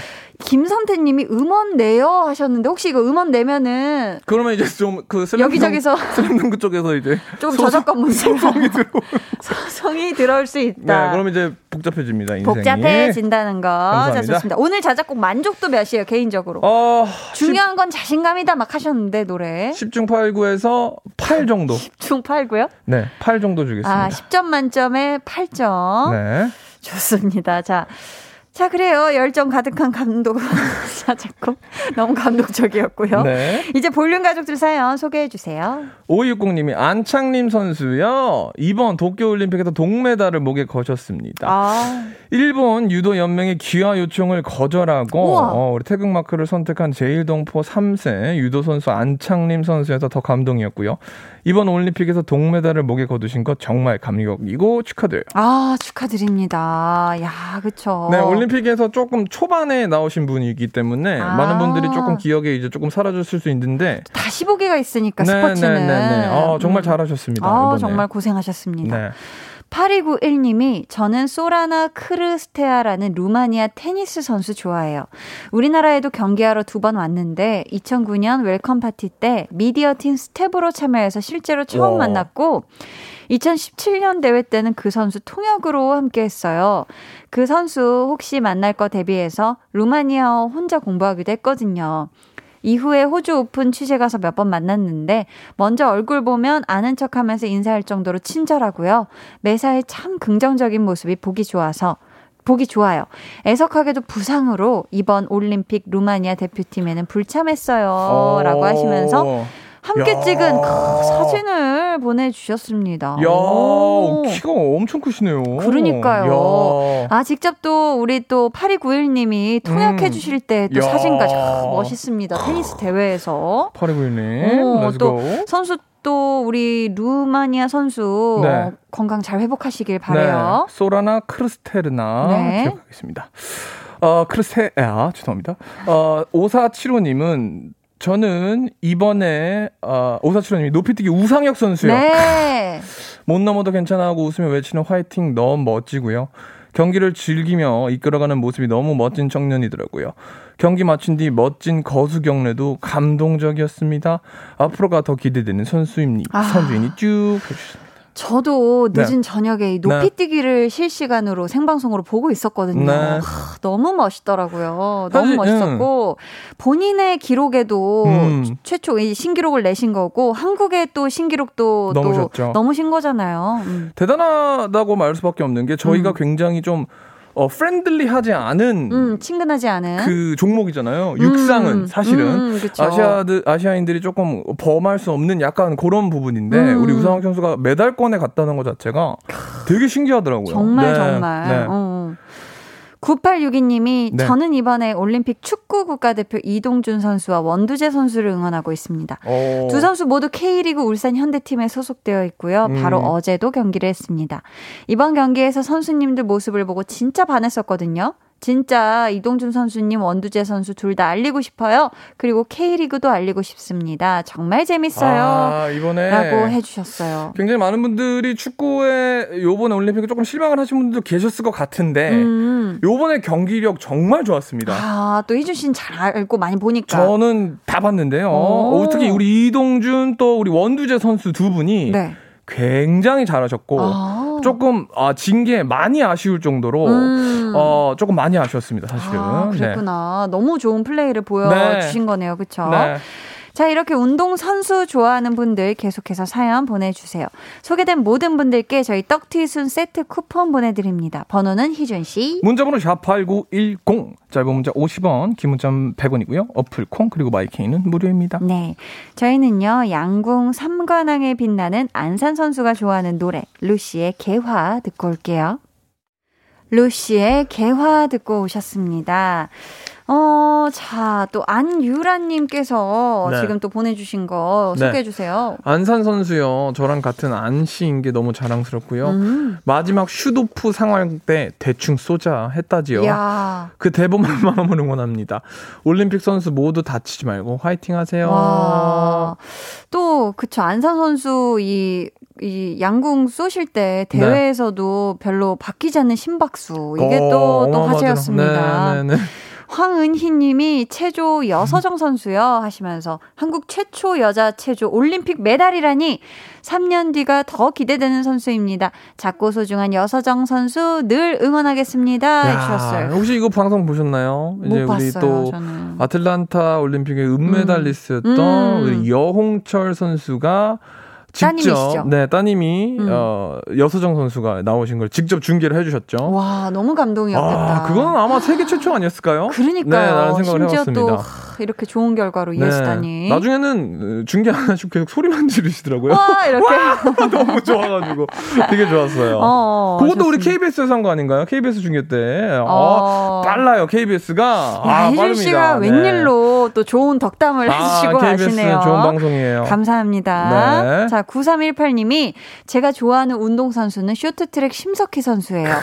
김선태 님이 음원 내요 하셨는데 혹시 이거 음원 내면은 그러면 이제 좀 그 여기저기서 슬램덩크 쪽에서 이제 조금 저작권 문제가 소송이 들어. 소송이 들어올 수 네, 있다. 그럼 이제 복잡해집니다. 인생이. 복잡해진다는 거. 자, 감사합니다. 좋습니다. 오늘 자작곡 만족도 몇이에요, 개인적으로? 어, 중요한 건 자신감이다 막 하셨는데, 노래. 10중 8구에서 8 정도. 중 8고요? 네, 8 정도 주겠습니다. 아, 10점 만점에 8점. 네. 좋습니다. 자. 자, 그래요. 열정 가득한 감독 자작곡. 너무 감동적이었고요. 네. 이제 볼륨 가족들 사연 소개해 주세요. 5260님이 안창림 선수요. 이번 도쿄올림픽에서 동메달을 목에 거셨습니다. 아, 일본 유도 연맹의 기화 요청을 거절하고 우와. 어, 우리 태극 마크를 선택한 제일동포 3세 유도 선수 안창림 선수에서 더 감동이었고요. 이번 올림픽에서 동메달을 목에 거두신 것 정말 감격이고 축하드려요. 아, 축하드립니다. 야, 그쵸. 네, 올림픽에서 조금 초반에 나오신 분이기 때문에 아. 많은 분들이 조금 기억에 이제 조금 사라졌을 수 있는데 다시 보기가 있으니까, 스포츠는. 네, 어, 정말 음. 잘하셨습니다. 아, 이번에. 정말 고생하셨습니다. 네. 8291님이 저는 소라나 크르스테아라는 루마니아 테니스 선수 좋아해요. 우리나라에도 경기하러 두 번 왔는데 2009년 welcome 파티 때 미디어 팀 스텝으로 참여해서 실제로 처음 와. 만났고 2017년 대회 때는 그 선수 통역으로 함께 했어요. 그 선수 혹시 만날 거 대비해서 루마니아어 혼자 공부하기도 했거든요. 이후에 호주 오픈 취재 가서 몇 번 만났는데 먼저 얼굴 보면 아는 척하면서 인사할 정도로 친절하고요. 매사에 참 긍정적인 모습이 보기 좋아서 보기 좋아요. 애석하게도 부상으로 이번 올림픽 루마니아 대표팀에는 불참했어요. 라고 하시면서 함께 야. 찍은 그 사진을 보내주셨습니다. 야, 오. 키가 엄청 크시네요. 그러니까요. 야. 아, 직접 또 우리 또 8291님이 통역해 음. 주실 때또 야. 사진까지 아, 멋있습니다. 테니스 대회에서. 파리구이님, 오, let's go. 또 선수 또 우리 루마니아 선수 네. 어, 건강 잘 회복하시길 바래요. 네, 소라나 크르스테르나 네. 기억하겠습니다. 어, 크르스테, 아, 죄송합니다. 어, 5475님은 저는 이번에, 어, 5475님이 높이뛰기 우상혁 선수요. 네. 못 넘어도 괜찮아 하고 웃으며 외치는 화이팅 너무 멋지고요. 경기를 즐기며 이끌어가는 모습이 너무 멋진 청년이더라고요. 경기 마친 뒤 멋진 거수 경례도 감동적이었습니다. 앞으로가 더 기대되는 선수입니, 아. 선수인이 쭉 해주셨습니다. 저도 늦은 네. 저녁에 이 높이뛰기를 실시간으로 생방송으로 보고 있었거든요. 네. 하, 너무 멋있더라고요. 너무 사실, 멋있었고 본인의 기록에도 음. 최초 이 신기록을 내신 거고 한국의 또 신기록도 넘으셨죠. 또 넘으신 거잖아요. 음. 대단하다고 말할 수밖에 없는 게 저희가 음. 굉장히 좀 어, 프렌들리하지 않은 음, 친근하지 않은 그 종목이잖아요. 육상은 음, 사실은 음, 그쵸. 아시아드 아시아인들이 조금 범할 수 없는 약간 그런 부분인데 음. 우리 우상혁 선수가 메달권에 갔다는 것 자체가 되게 신기하더라고요. 정말 네, 정말. 네. 어. 9862님이 네. 저는 이번에 올림픽 축구 국가대표 이동준 선수와 원두재 선수를 응원하고 있습니다. 어, 두 선수 모두 K리그 울산 현대팀에 소속되어 있고요. 바로 음. 어제도 경기를 했습니다. 이번 경기에서 선수님들 모습을 보고 진짜 반했었거든요. 진짜 이동준 선수님, 원두재 선수 둘 다 알리고 싶어요. 그리고 K리그도 알리고 싶습니다. 정말 재밌어요. 아, 이번에 라고 해 주셨어요. 굉장히 많은 분들이 축구에 요번에 올림픽에 조금 실망을 하신 분들도 계셨을 것 같은데 음. 요번에 경기력 정말 좋았습니다. 아, 또 희준 씨는 잘 알고 많이 보니까. 저는 다 봤는데요. 오. 어, 특히 우리 이동준 또 우리 원두재 선수 두 분이 네. 굉장히 잘하셨고 아. 조금 아, 진게 많이 아쉬울 정도로 음. 어, 조금 많이 아쉬웠습니다, 사실은. 아, 그랬구나. 너무 좋은 플레이를 네. 보여주신 거네요. 그쵸? 네. 자, 이렇게 운동 선수 좋아하는 분들 계속해서 사연 보내주세요. 소개된 모든 분들께 저희 떡튀순 세트 쿠폰 보내드립니다. 번호는 희준씨. 문자번호 샵8910 짧은 문자 50원 긴 문자 100원이고요 어플 콩 그리고 마이케이는 무료입니다 네. 저희는요, 양궁 삼관왕에 빛나는 안산 선수가 좋아하는 노래, 루시의 개화 듣고 올게요. 루시의 개화 듣고 오셨습니다. 어, 자, 또 안유라님께서 네. 지금 또 보내주신 거 네. 소개해주세요. 안산 선수요 저랑 같은 안씨인 게 너무 자랑스럽고요 음. 마지막 슈도프 상황 때 대충 쏘자 했다지요 야 그 대범한 마음을 응원합니다 올림픽 선수 모두 다치지 말고 화이팅 하세요 와. 또, 그쵸. 안산 선수 이, 이 양궁 쏘실 때 네. 대회에서도 별로 바뀌지 않는 심박수. 이게 어, 또, 또. 화제였습니다. 네, 네, 네. 황은희 님이 체조 여서정 선수요 하시면서 한국 최초 여자 체조 올림픽 메달이라니 3년 뒤가 더 기대되는 선수입니다. 작고 소중한 여서정 선수 늘 응원하겠습니다 해주셨어요. 혹시 이거 방송 보셨나요? 못 우리 봤어요 또 저는. 아틀란타 올림픽의 은메달리스트였던 음. 우리 여홍철 선수가 직접 따님이시죠? 네 따님이 음. 어, 여수정 선수가 나오신 걸 직접 중계를 해주셨죠. 와 너무 감동이었겠다. 아, 그건 아마 세계 최초 아니었을까요? 그러니까요. 네, 라는 생각을 심지어 해봤습니다. 또 하, 이렇게 좋은 결과로 이어지다니. 나중에는 어, 중계 안 하시고 계속 소리만 지르시더라고요. 와 이렇게. 너무 좋아가지고 되게 좋았어요. 어, 그것도 우리. KBS에서 한 거 아닌가요? KBS 중계 때. 어, 어. 빨라요, KBS가. 야, 아, 혜준. 씨가 네. 웬일로 또 좋은 덕담을 아, 해주시고 하시네요. 좋은 방송이에요. 감사합니다. 네. 자, 9318님이 제가 좋아하는 운동선수는 쇼트트랙 심석희 선수예요.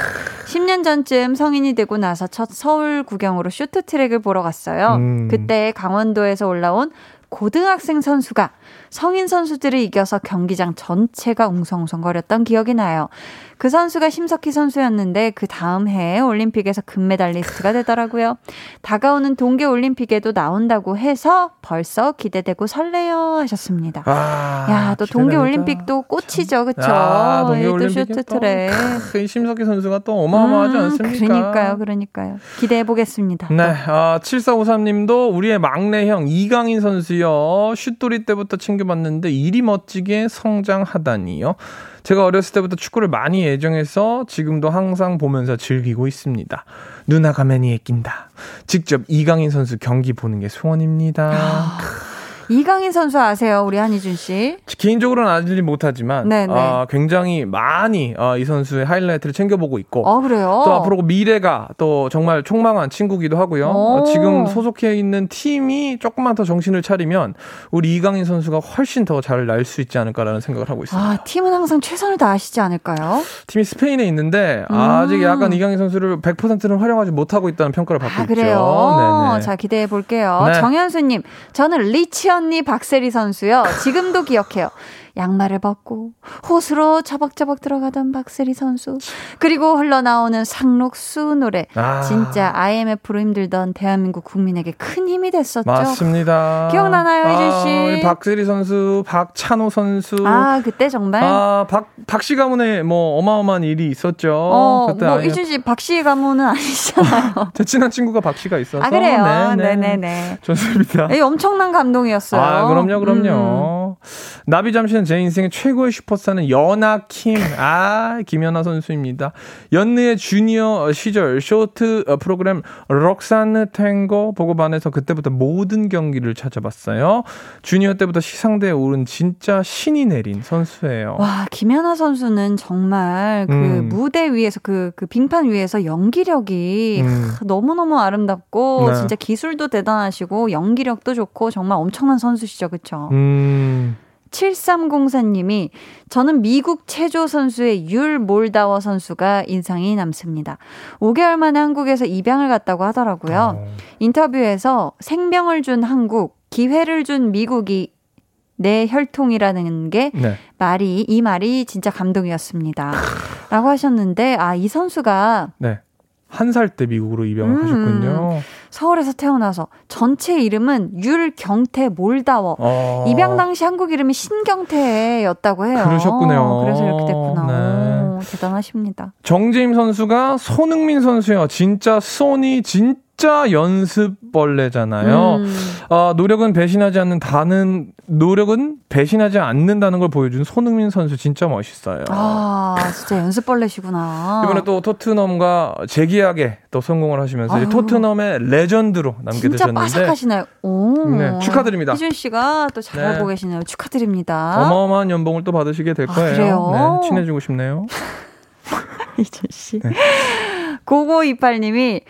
10년 전쯤 성인이 되고 나서 첫 서울 구경으로 쇼트트랙을 보러 갔어요. 음. 그때 강원도에서 올라온 고등학생 선수가 성인 선수들을 이겨서 경기장 전체가 웅성웅성거렸던 기억이 나요. 그 선수가 심석희 선수였는데 그 다음 해에 올림픽에서 금메달리스트가 되더라고요. 다가오는 동계 올림픽에도 나온다고 해서 벌써 기대되고 설레요 하셨습니다. 아, 야, 또 동계. 올림픽도 꽃이죠, 그쵸? 아, 동계 이또 올림픽이 쇼트트랙. 심석희 선수가 또 어마어마하지 음, 않습니까? 그러니까요, 그러니까요. 기대해 보겠습니다. 네, 아, 7453 님도 우리의 막내 형 이강인 선수요. 슛돌이 때부터 챙겨 봤는데 일이 멋지게 성장하다니요. 제가 어렸을 때부터 축구를 많이 애정해서 지금도 항상 보면서 즐기고 있습니다. 누나가 매니에 낀다. 직접 이강인 선수 경기 보는 게 소원입니다. 이강인 선수 아세요? 우리 한희준 씨. 개인적으로는 알지 못하지만 네네. 어, 굉장히 많이 어, 이 선수의 하이라이트를 챙겨보고 있고 어, 그래요? 또 앞으로 미래가 또 정말 촉망한 친구기도 하고요. 오. 어, 지금 소속해 있는 팀이 조금만 더 정신을 차리면 우리 이강인 선수가 훨씬 더 잘 날 수 있지 않을까라는 생각을 하고 있습니다. 아, 팀은 항상 최선을 다하시지 않을까요? 팀이 스페인에 있는데 음. 아직 약간 이강인 선수를 100%는 활용하지 못하고 있다는 평가를 받고 아, 있죠. 그래요? 네네. 자, 기대해 볼게요. 네. 정현수님, 저는 리치 언니 박세리 선수요. 지금도 기억해요. 양말을 벗고 호수로 저벅저벅 들어가던 박세리 선수. 그리고 흘러나오는 상록수 노래. 아. 진짜 IMF로 힘들던 대한민국 국민에게 큰 힘이 됐었죠. 맞습니다. 기억나나요, 씨? 아, 우리 박세리 선수, 박찬호 선수. 아, 그때 정말. 아, 박, 박씨 가문에 뭐 어마어마한 일이 있었죠. 어, 그때 뭐, 아예 이준 씨, 박씨 가문은 아니시잖아요. 제 친한 친구가 박씨가 있어서. 아, 그래요? 네네. 네 네네. 좋습니다. 이 엄청난 감동이었어요. 아, 그럼요, 음. 나비 잠시는 제 인생의 최고의 슈퍼스타는 연하 킴. 아, 김연아 선수입니다. 연느의 주니어 시절 쇼트 어, 프로그램 럭사느 탱고 보고 반해서 그때부터 모든 경기를 찾아봤어요. 주니어 때부터 시상대에 오른 진짜 신이 내린 선수예요. 와, 김연아 선수는 정말 그 음. 무대 위에서 그, 그 빙판 위에서 연기력이 음. 너무너무 아름답고 네. 진짜 기술도 대단하시고 연기력도 좋고 정말 엄청난 선수시죠. 그쵸? 음. 7304님이 저는 미국 체조 선수의 율 몰다워 선수가 인상이 남습니다. 5개월 만에 한국에서 입양을 갔다고 하더라고요. 어. 인터뷰에서 생명을 준 한국, 기회를 준 미국이 내 혈통이라는 게 네. 말이 이 말이 진짜 감동이었습니다. 라고 하셨는데 아 이 선수가 네. 한 살 때 미국으로 입양을 음. 하셨군요. 서울에서 태어나서 전체 이름은 율경태 몰다워. 어. 입양 당시 한국 이름이 신경태였다고 해요. 그러셨군요. 그래서 이렇게 됐구나. 네. 오, 대단하십니다. 정재임 선수가 손흥민 선수요. 진짜 손이 진짜 연습벌레잖아요. 음. 아, 노력은 배신하지 않는다는 노력은 배신하지 않는다는 걸 보여준 손흥민 선수 진짜 멋있어요. 아, 진짜 연습벌레시구나. 이번에 또 토트넘과 재계약에 또 성공을 하시면서. 토트넘의 레전드로 진짜 남겨두셨는데 빠삭하시나요? 오. 네, 축하드립니다. 희준 씨가 또 잘하고 네. 계시네요. 축하드립니다. 어마어마한 연봉을 또 받으시게 될 아, 거예요. 그래요? 네, 친해지고 싶네요. 희준 씨. 네. 9928님이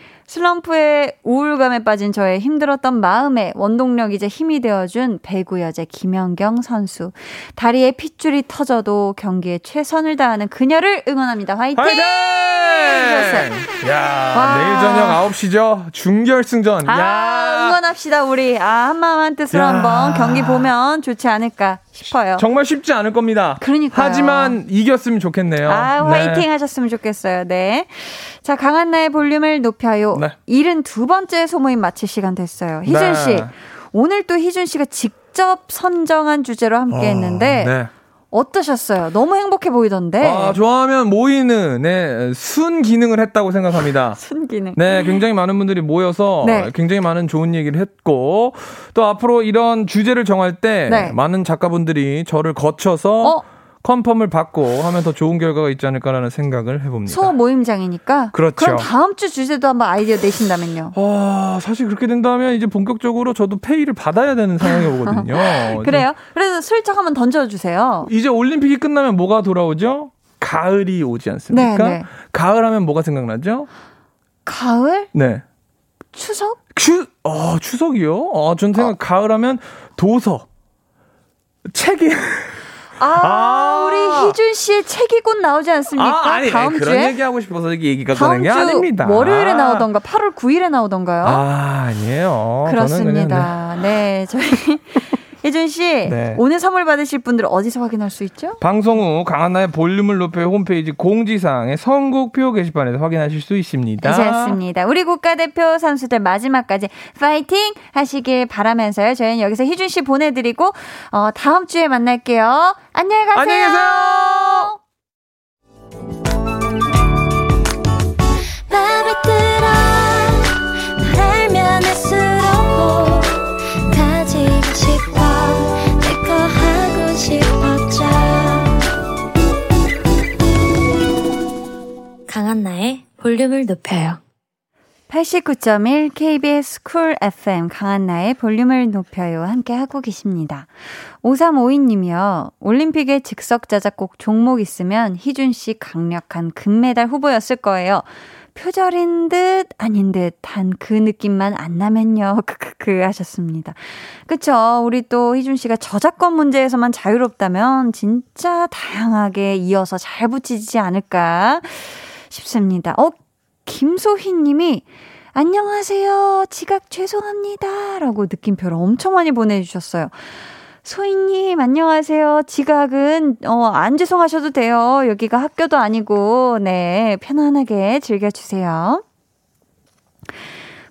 슬럼프에 우울감에 빠진 저의 힘들었던 마음에 원동력이자 힘이 되어준 배구 여제 김연경 선수. 다리에 핏줄이 터져도 경기에 최선을 다하는 그녀를 응원합니다. 화이팅! 화이팅! 야, 와. 내일 저녁 9시죠? 준결승전. 아, 야. 응원합시다, 우리. 아, 한마음 한뜻으로 야. 한번 경기 보면 좋지 않을까 싶어요. 정말 쉽지 않을 겁니다. 그러니까요. 하지만 이겼으면 좋겠네요. 아, 네. 화이팅 하셨으면 좋겠어요. 네. 자, 강한나의 볼륨을 높여요. 네. 72번째 소모임 마칠 시간 됐어요. 희준 네. 씨. 오늘 또 희준 씨가 직접 선정한 주제로 함께 했는데 네. 어떠셨어요? 너무 행복해 보이던데. 아, 좋아하면 모이는 네, 순 기능을 했다고 생각합니다. 순 기능. 네, 굉장히 많은 분들이 모여서 네. 굉장히 많은 좋은 얘기를 했고 또 앞으로 이런 주제를 정할 때 네. 많은 작가분들이 저를 거쳐서 어? 컨펌을 받고 하면 더 좋은 결과가 있지 않을까라는 생각을 해봅니다. 소모임장이니까. 그렇죠. 그럼 다음 주 주제도 한번 아이디어 내신다면요. 아, 사실 그렇게 된다면 이제 본격적으로 저도 페이를 받아야 되는 상황이 오거든요. 그래요? 그래서 슬쩍 한번 던져주세요. 이제 올림픽이 끝나면 뭐가 돌아오죠? 가을이 오지 않습니까? 네, 네. 가을 하면 뭐가 생각나죠? 가을? 네. 추석? 추, 어, 추석이요? 어, 전 생각 가을 하면 도서. 책이. 아, 아. 우리 희준 씨의 책이 곧 나오지 않습니까? 아, 아니, 다음 그런 주에? 얘기하고 싶어서 얘기가 다음 주 아닙니다. 월요일에 나오던가 8월 9일에 나오던가요? 아, 아니에요. 그렇습니다. 네, 저희 혜준 씨 네. 오늘 선물 받으실 분들 어디서 확인할 수 있죠? 방송 후 강한나의 볼륨을 높여 홈페이지 공지사항의 선곡표 게시판에서 확인하실 수 있습니다. 좋습니다. 우리 국가대표 선수들 마지막까지 파이팅 하시길 바라면서요. 저희는 여기서 희준 씨 보내드리고 어, 다음 주에 만날게요. 안녕히 가세요. 안녕히 계세요. 강한나의 볼륨을 높여요 89.1 KBS 쿨 FM 강한나의 볼륨을 높여요. 함께 하고 계십니다. 5352님이요. 올림픽에 즉석 자작곡 종목 있으면 희준 씨 강력한 금메달 후보였을 거예요. 표절인 듯 아닌 듯한 그 느낌만 안 나면요. 크크크 하셨습니다. 그쵸. 우리 또 희준 씨가 저작권 문제에서만 자유롭다면 진짜 다양하게 이어서 잘 붙이지 않을까 싶습니다. 어, 김소희 님이 안녕하세요. 지각 죄송합니다. 라고 느낌표를 엄청 많이 보내주셨어요. 소희님, 안녕하세요. 지각은, 어, 안 죄송하셔도 돼요. 여기가 학교도 아니고, 네, 편안하게 즐겨주세요.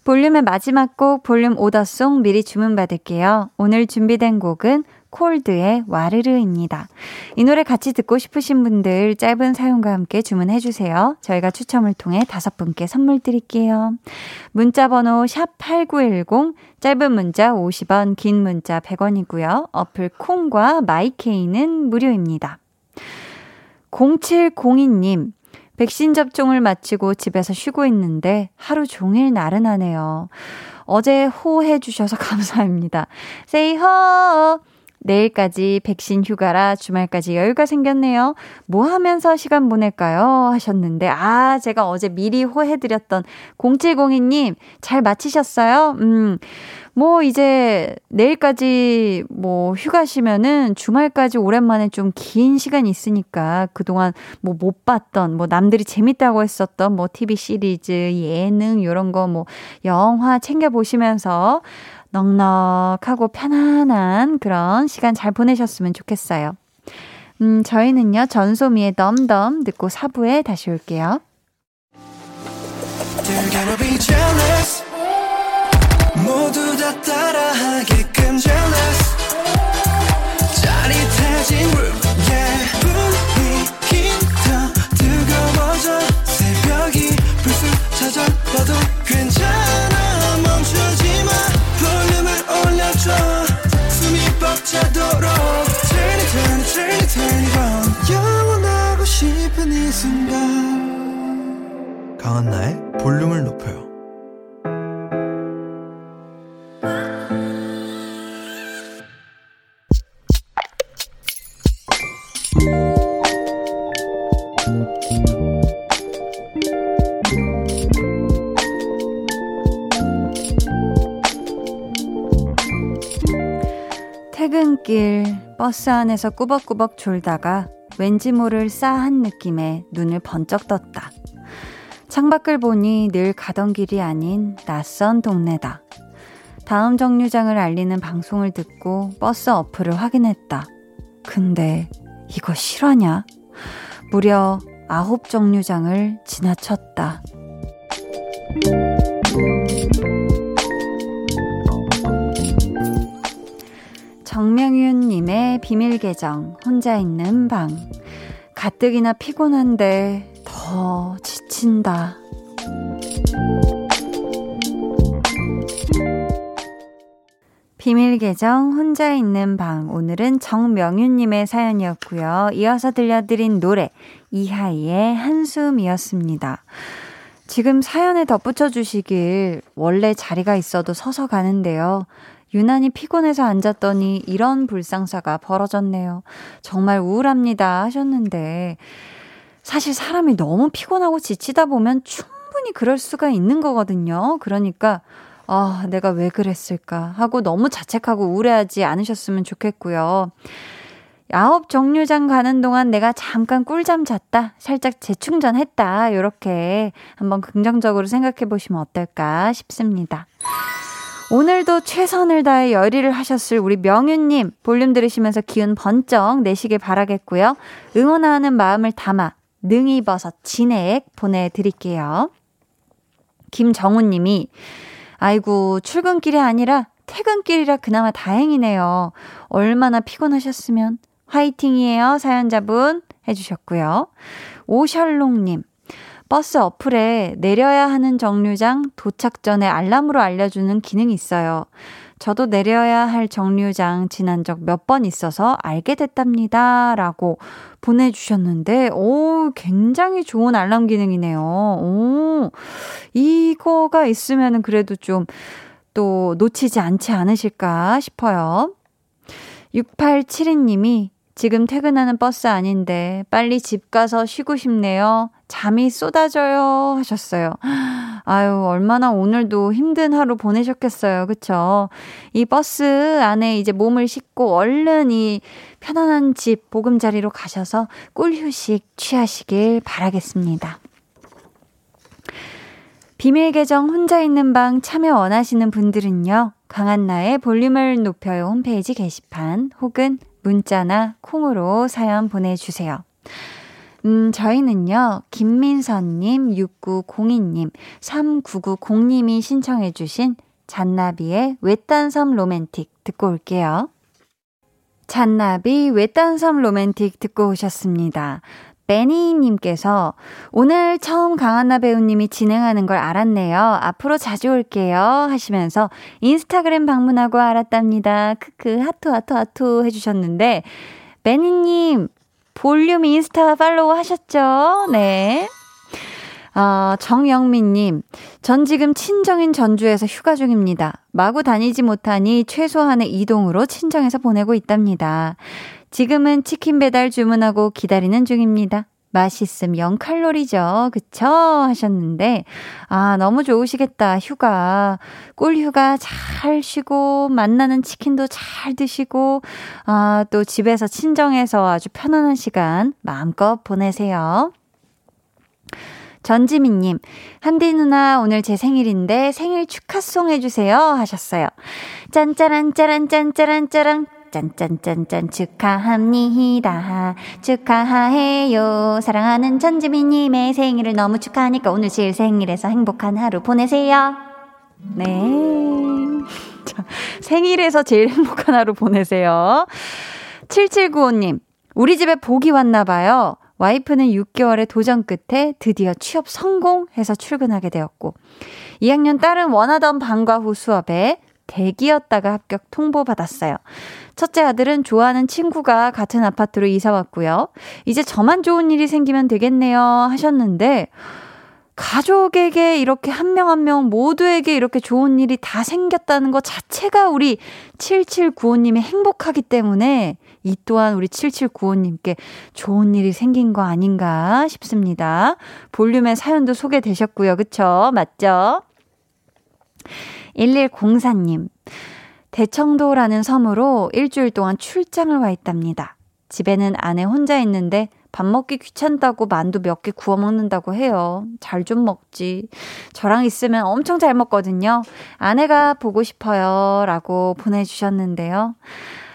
볼륨의 마지막 곡, 볼륨 오더송 미리 주문받을게요. 오늘 준비된 곡은 콜드의 와르르입니다. 이 노래 같이 듣고 싶으신 분들 짧은 사용과 함께 주문해 주세요. 저희가 추첨을 통해 다섯 분께 선물 드릴게요. 문자 번호 샵8910 짧은 문자 50원, 긴 문자 100원이고요. 어플 콩과 마이케이는 무료입니다. 0702님 백신 접종을 마치고 집에서 쉬고 있는데 하루 종일 나른하네요. 어제 호해 주셔서 감사합니다. 세이 허 내일까지 백신 휴가라 주말까지 여유가 생겼네요. 뭐 하면서 시간 보낼까요? 하셨는데, 아, 제가 어제 미리 호해드렸던 0702님, 잘 마치셨어요? 음, 뭐, 이제 내일까지 뭐 휴가시면은 주말까지 오랜만에 좀 긴 시간이 있으니까 그동안 뭐 못 봤던, 뭐 남들이 재밌다고 했었던 뭐 TV 시리즈, 예능, 요런 거 뭐 영화 챙겨보시면서 넉넉하고 편안한 그런 시간 잘 보내셨으면 좋겠어요. 음, 저희는요, 전소미의 덤덤 듣고 사부에 다시 올게요. 다 따라하게 강한나의 볼륨을 높여요 퇴근길 버스 안에서 꾸벅꾸벅 졸다가 왠지 모를 싸한 느낌에 눈을 번쩍 떴다. 창밖을 보니 늘 가던 길이 아닌 낯선 동네다. 다음 정류장을 알리는 방송을 듣고 버스 어플을 확인했다. 근데 이거 실화냐? 무려 아홉 정류장을 지나쳤다. 정명윤님의 비밀 계정, 혼자 있는 방. 가뜩이나 피곤한데 더 지친다. 비밀 계정 혼자 있는 방 오늘은 정명윤님의 사연이었고요. 이어서 들려드린 노래 이하이의 한숨이었습니다. 지금 사연에 덧붙여 주시길 원래 자리가 있어도 서서 가는데요. 유난히 피곤해서 앉았더니 이런 불상사가 벌어졌네요. 정말 우울합니다. 하셨는데, 사실 사람이 너무 피곤하고 지치다 보면 충분히 그럴 수가 있는 거거든요. 그러니까, 아, 내가 왜 그랬을까 하고 너무 자책하고 우울해하지 않으셨으면 좋겠고요. 아홉 정류장 가는 동안 내가 잠깐 꿀잠 잤다. 살짝 재충전했다. 이렇게 한번 긍정적으로 생각해 보시면 어떨까 싶습니다. 오늘도 최선을 다해 열의를 하셨을 우리 명윤님 볼륨 들으시면서 기운 번쩍 내시길 바라겠고요. 응원하는 마음을 담아 능이버섯 진액 보내드릴게요. 김정우님이 아이고 출근길이 아니라 퇴근길이라 그나마 다행이네요. 얼마나 피곤하셨으면 화이팅이에요 사연자분 해주셨고요. 오셜롱님 버스 어플에 내려야 하는 정류장 도착 전에 알람으로 알려주는 기능이 있어요. 저도 내려야 할 정류장 지난 적 몇 번 있어서 알게 됐답니다. 라고 보내주셨는데, 오, 굉장히 좋은 알람 기능이네요. 오, 이거가 있으면은 그래도 좀 또 놓치지 않지 않으실까 싶어요. 6872님이 지금 퇴근하는 버스 아닌데 빨리 집 가서 쉬고 싶네요. 잠이 쏟아져요 하셨어요. 아유, 얼마나 오늘도 힘든 하루 보내셨겠어요. 그쵸? 이 버스 안에 이제 몸을 싣고 얼른 이 편안한 집 보금자리로 가셔서 꿀 휴식 취하시길 바라겠습니다. 비밀 계정 혼자 있는 방 참여 원하시는 분들은요. 강한나의 볼륨을 높여요 홈페이지 게시판 혹은 문자나 콩으로 사연 보내주세요. 음, 저희는요, 김민선님, 6902님, 3990님이 신청해주신 잔나비의 외딴섬 로맨틱 듣고 올게요. 잔나비 외딴섬 로맨틱 듣고 오셨습니다. 베니님께서 오늘 처음 강한나 배우님이 진행하는 걸 알았네요. 앞으로 자주 올게요. 하시면서 인스타그램 방문하고 알았답니다. 크크, 하트, 하트, 하트 해주셨는데, 베니님, 볼륨 인스타 팔로우 하셨죠? 네. 어, 정영민님, 전 지금 친정인 전주에서 휴가 중입니다. 마구 다니지 못하니 최소한의 이동으로 친정에서 보내고 있답니다. 지금은 치킨 배달 주문하고 기다리는 중입니다. 맛있음 0칼로리죠. 그쵸? 하셨는데, 아, 너무 좋으시겠다. 휴가. 꿀휴가 잘 쉬고, 만나는 치킨도 잘 드시고, 아, 또 집에서 친정에서 아주 편안한 시간 마음껏 보내세요. 전지민님, 한디 누나 오늘 제 생일인데 생일 축하송 해주세요 하셨어요. 짠짜란 짜란 짠짜란 짜란 짠짠짠짠 축하합니다. 축하해요. 사랑하는 전지민님의 생일을 너무 축하하니까 오늘 제일 생일에서 행복한 하루 보내세요. 네. 자, 생일에서 제일 행복한 하루 보내세요. 7795님, 우리 집에 복이 왔나봐요. 와이프는 6개월의 도전 끝에 드디어 취업 성공해서 출근하게 되었고, 2학년 딸은 원하던 방과 후 수업에 대기였다가 합격 통보받았어요. 첫째 아들은 좋아하는 친구가 같은 아파트로 이사 왔고요. 이제 저만 좋은 일이 생기면 되겠네요 하셨는데 가족에게 이렇게 한명 한 명 모두에게 이렇게 좋은 일이 다 생겼다는 것 자체가 우리 7795님이 행복하기 때문에 이 또한 우리 7795님께 좋은 일이 생긴 거 아닌가 싶습니다. 볼륨의 사연도 소개되셨고요. 그쵸? 맞죠? 1104님. 대청도라는 섬으로 일주일 동안 출장을 와 있답니다. 집에는 아내 혼자 있는데 밥 먹기 귀찮다고 만두 몇 개 구워 먹는다고 해요. 잘 좀 먹지. 저랑 있으면 엄청 잘 먹거든요. 아내가 보고 싶어요. 라고 보내주셨는데요.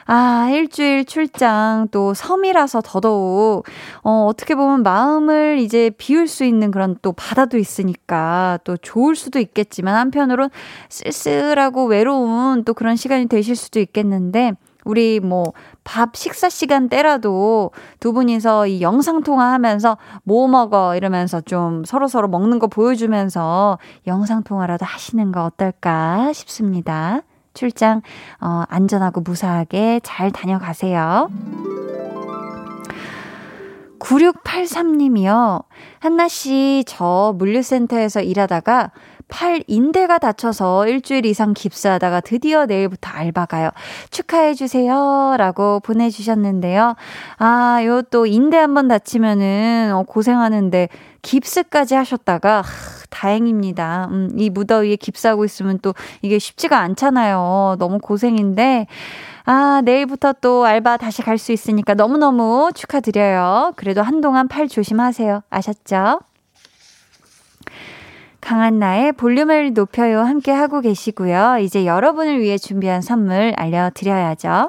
아, 일주일 출장, 또 섬이라서 더더욱, 어, 어떻게 보면 마음을 이제 비울 수 있는 그런 또 바다도 있으니까 또 좋을 수도 있겠지만 한편으론 쓸쓸하고 외로운 또 그런 시간이 되실 수도 있겠는데, 우리 뭐 밥 식사 시간 때라도 두 분이서 이 영상 통화하면서 뭐 먹어 이러면서 좀 서로 서로 먹는 거 보여주면서 영상 통화라도 하시는 거 어떨까 싶습니다. 출장 어, 안전하고 무사하게 잘 다녀가세요. 9683님이요. 한나씨, 저 물류센터에서 일하다가 팔 인대가 다쳐서 일주일 이상 깁스하다가 드디어 내일부터 알바 가요. 축하해주세요. 라고 보내주셨는데요. 아, 요 또 인대 한번 다치면은 어, 고생하는데 깁스까지 하셨다가, 하, 다행입니다. 음, 이 무더위에 깁스하고 있으면 또 이게 쉽지가 않잖아요. 너무 고생인데, 아, 내일부터 또 알바 다시 갈 수 있으니까 너무너무 축하드려요. 그래도 한동안 팔 조심하세요. 아셨죠? 강한 나의 볼륨을 높여요 함께 하고 계시고요. 이제 여러분을 위해 준비한 선물 알려드려야죠.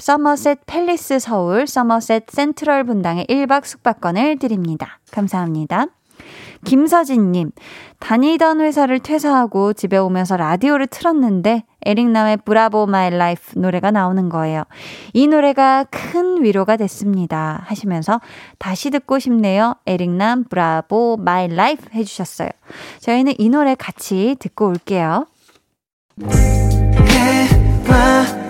서머셋 팰리스 서울, 서머셋 센트럴 분당의 1박 숙박권을 드립니다. 감사합니다. 김서진님, 다니던 회사를 퇴사하고 집에 오면서 라디오를 틀었는데 에릭남의 Bravo My Life 노래가 나오는 거예요. 이 노래가 큰 위로가 됐습니다. 하시면서 다시 듣고 싶네요. 에릭남 Bravo My Life 해주셨어요. 저희는 이 노래 같이 듣고 올게요. 해와 달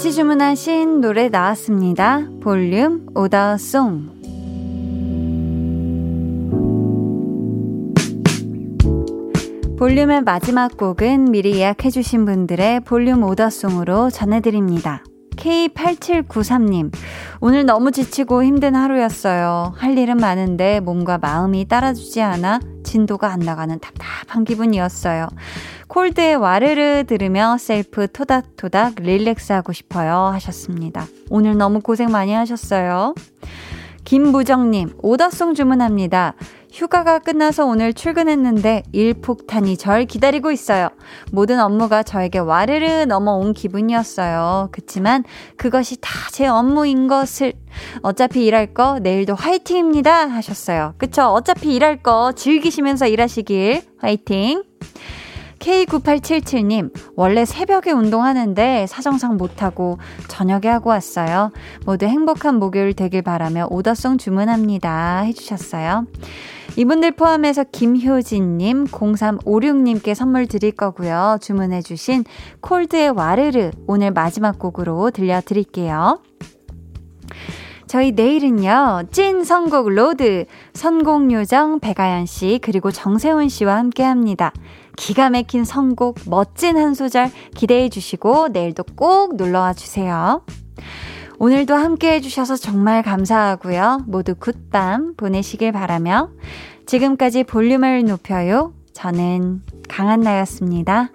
같이 주문하신 노래 나왔습니다. 볼륨 오더송 볼륨의 마지막 곡은 미리 예약해주신 분들의 볼륨 order song으로 전해드립니다. K8793님, 오늘 너무 지치고 힘든 하루였어요. 할 일은 많은데 몸과 마음이 따라주지 않아 진도가 안 나가는 답답한 기분이었어요. 콜드의 와르르 들으며 셀프 토닥토닥 relax 하고 싶어요. 하셨습니다. 오늘 너무 고생 많이 하셨어요. 김무정님, order song 주문합니다. 휴가가 끝나서 오늘 출근했는데 일폭탄이 절 기다리고 있어요. 모든 업무가 저에게 와르르 넘어온 기분이었어요. 그치만 그것이 다 제 업무인 것을 어차피 일할 거 내일도 화이팅입니다 하셨어요. 그쵸? 어차피 일할 거 즐기시면서 일하시길 화이팅. K9877님, 원래 새벽에 운동하는데 사정상 못하고 저녁에 하고 왔어요. 모두 행복한 목요일 되길 바라며 order song 주문합니다. 해주셨어요. 이분들 포함해서 김효진님, 0356님께 선물 드릴 거고요. 주문해주신 콜드의 와르르 오늘 마지막 곡으로 들려드릴게요. 저희 내일은요, 찐 선곡 road, 선곡요정 백아연 씨, 그리고 정세훈 씨와 함께 합니다. 기가 막힌 선곡, 멋진 한 소절 기대해 주시고, 내일도 꼭 놀러와 주세요. 오늘도 함께 해주셔서 정말 감사하고요. 모두 굿밤 보내시길 바라며 지금까지 볼륨을 높여요. 저는 강한나였습니다.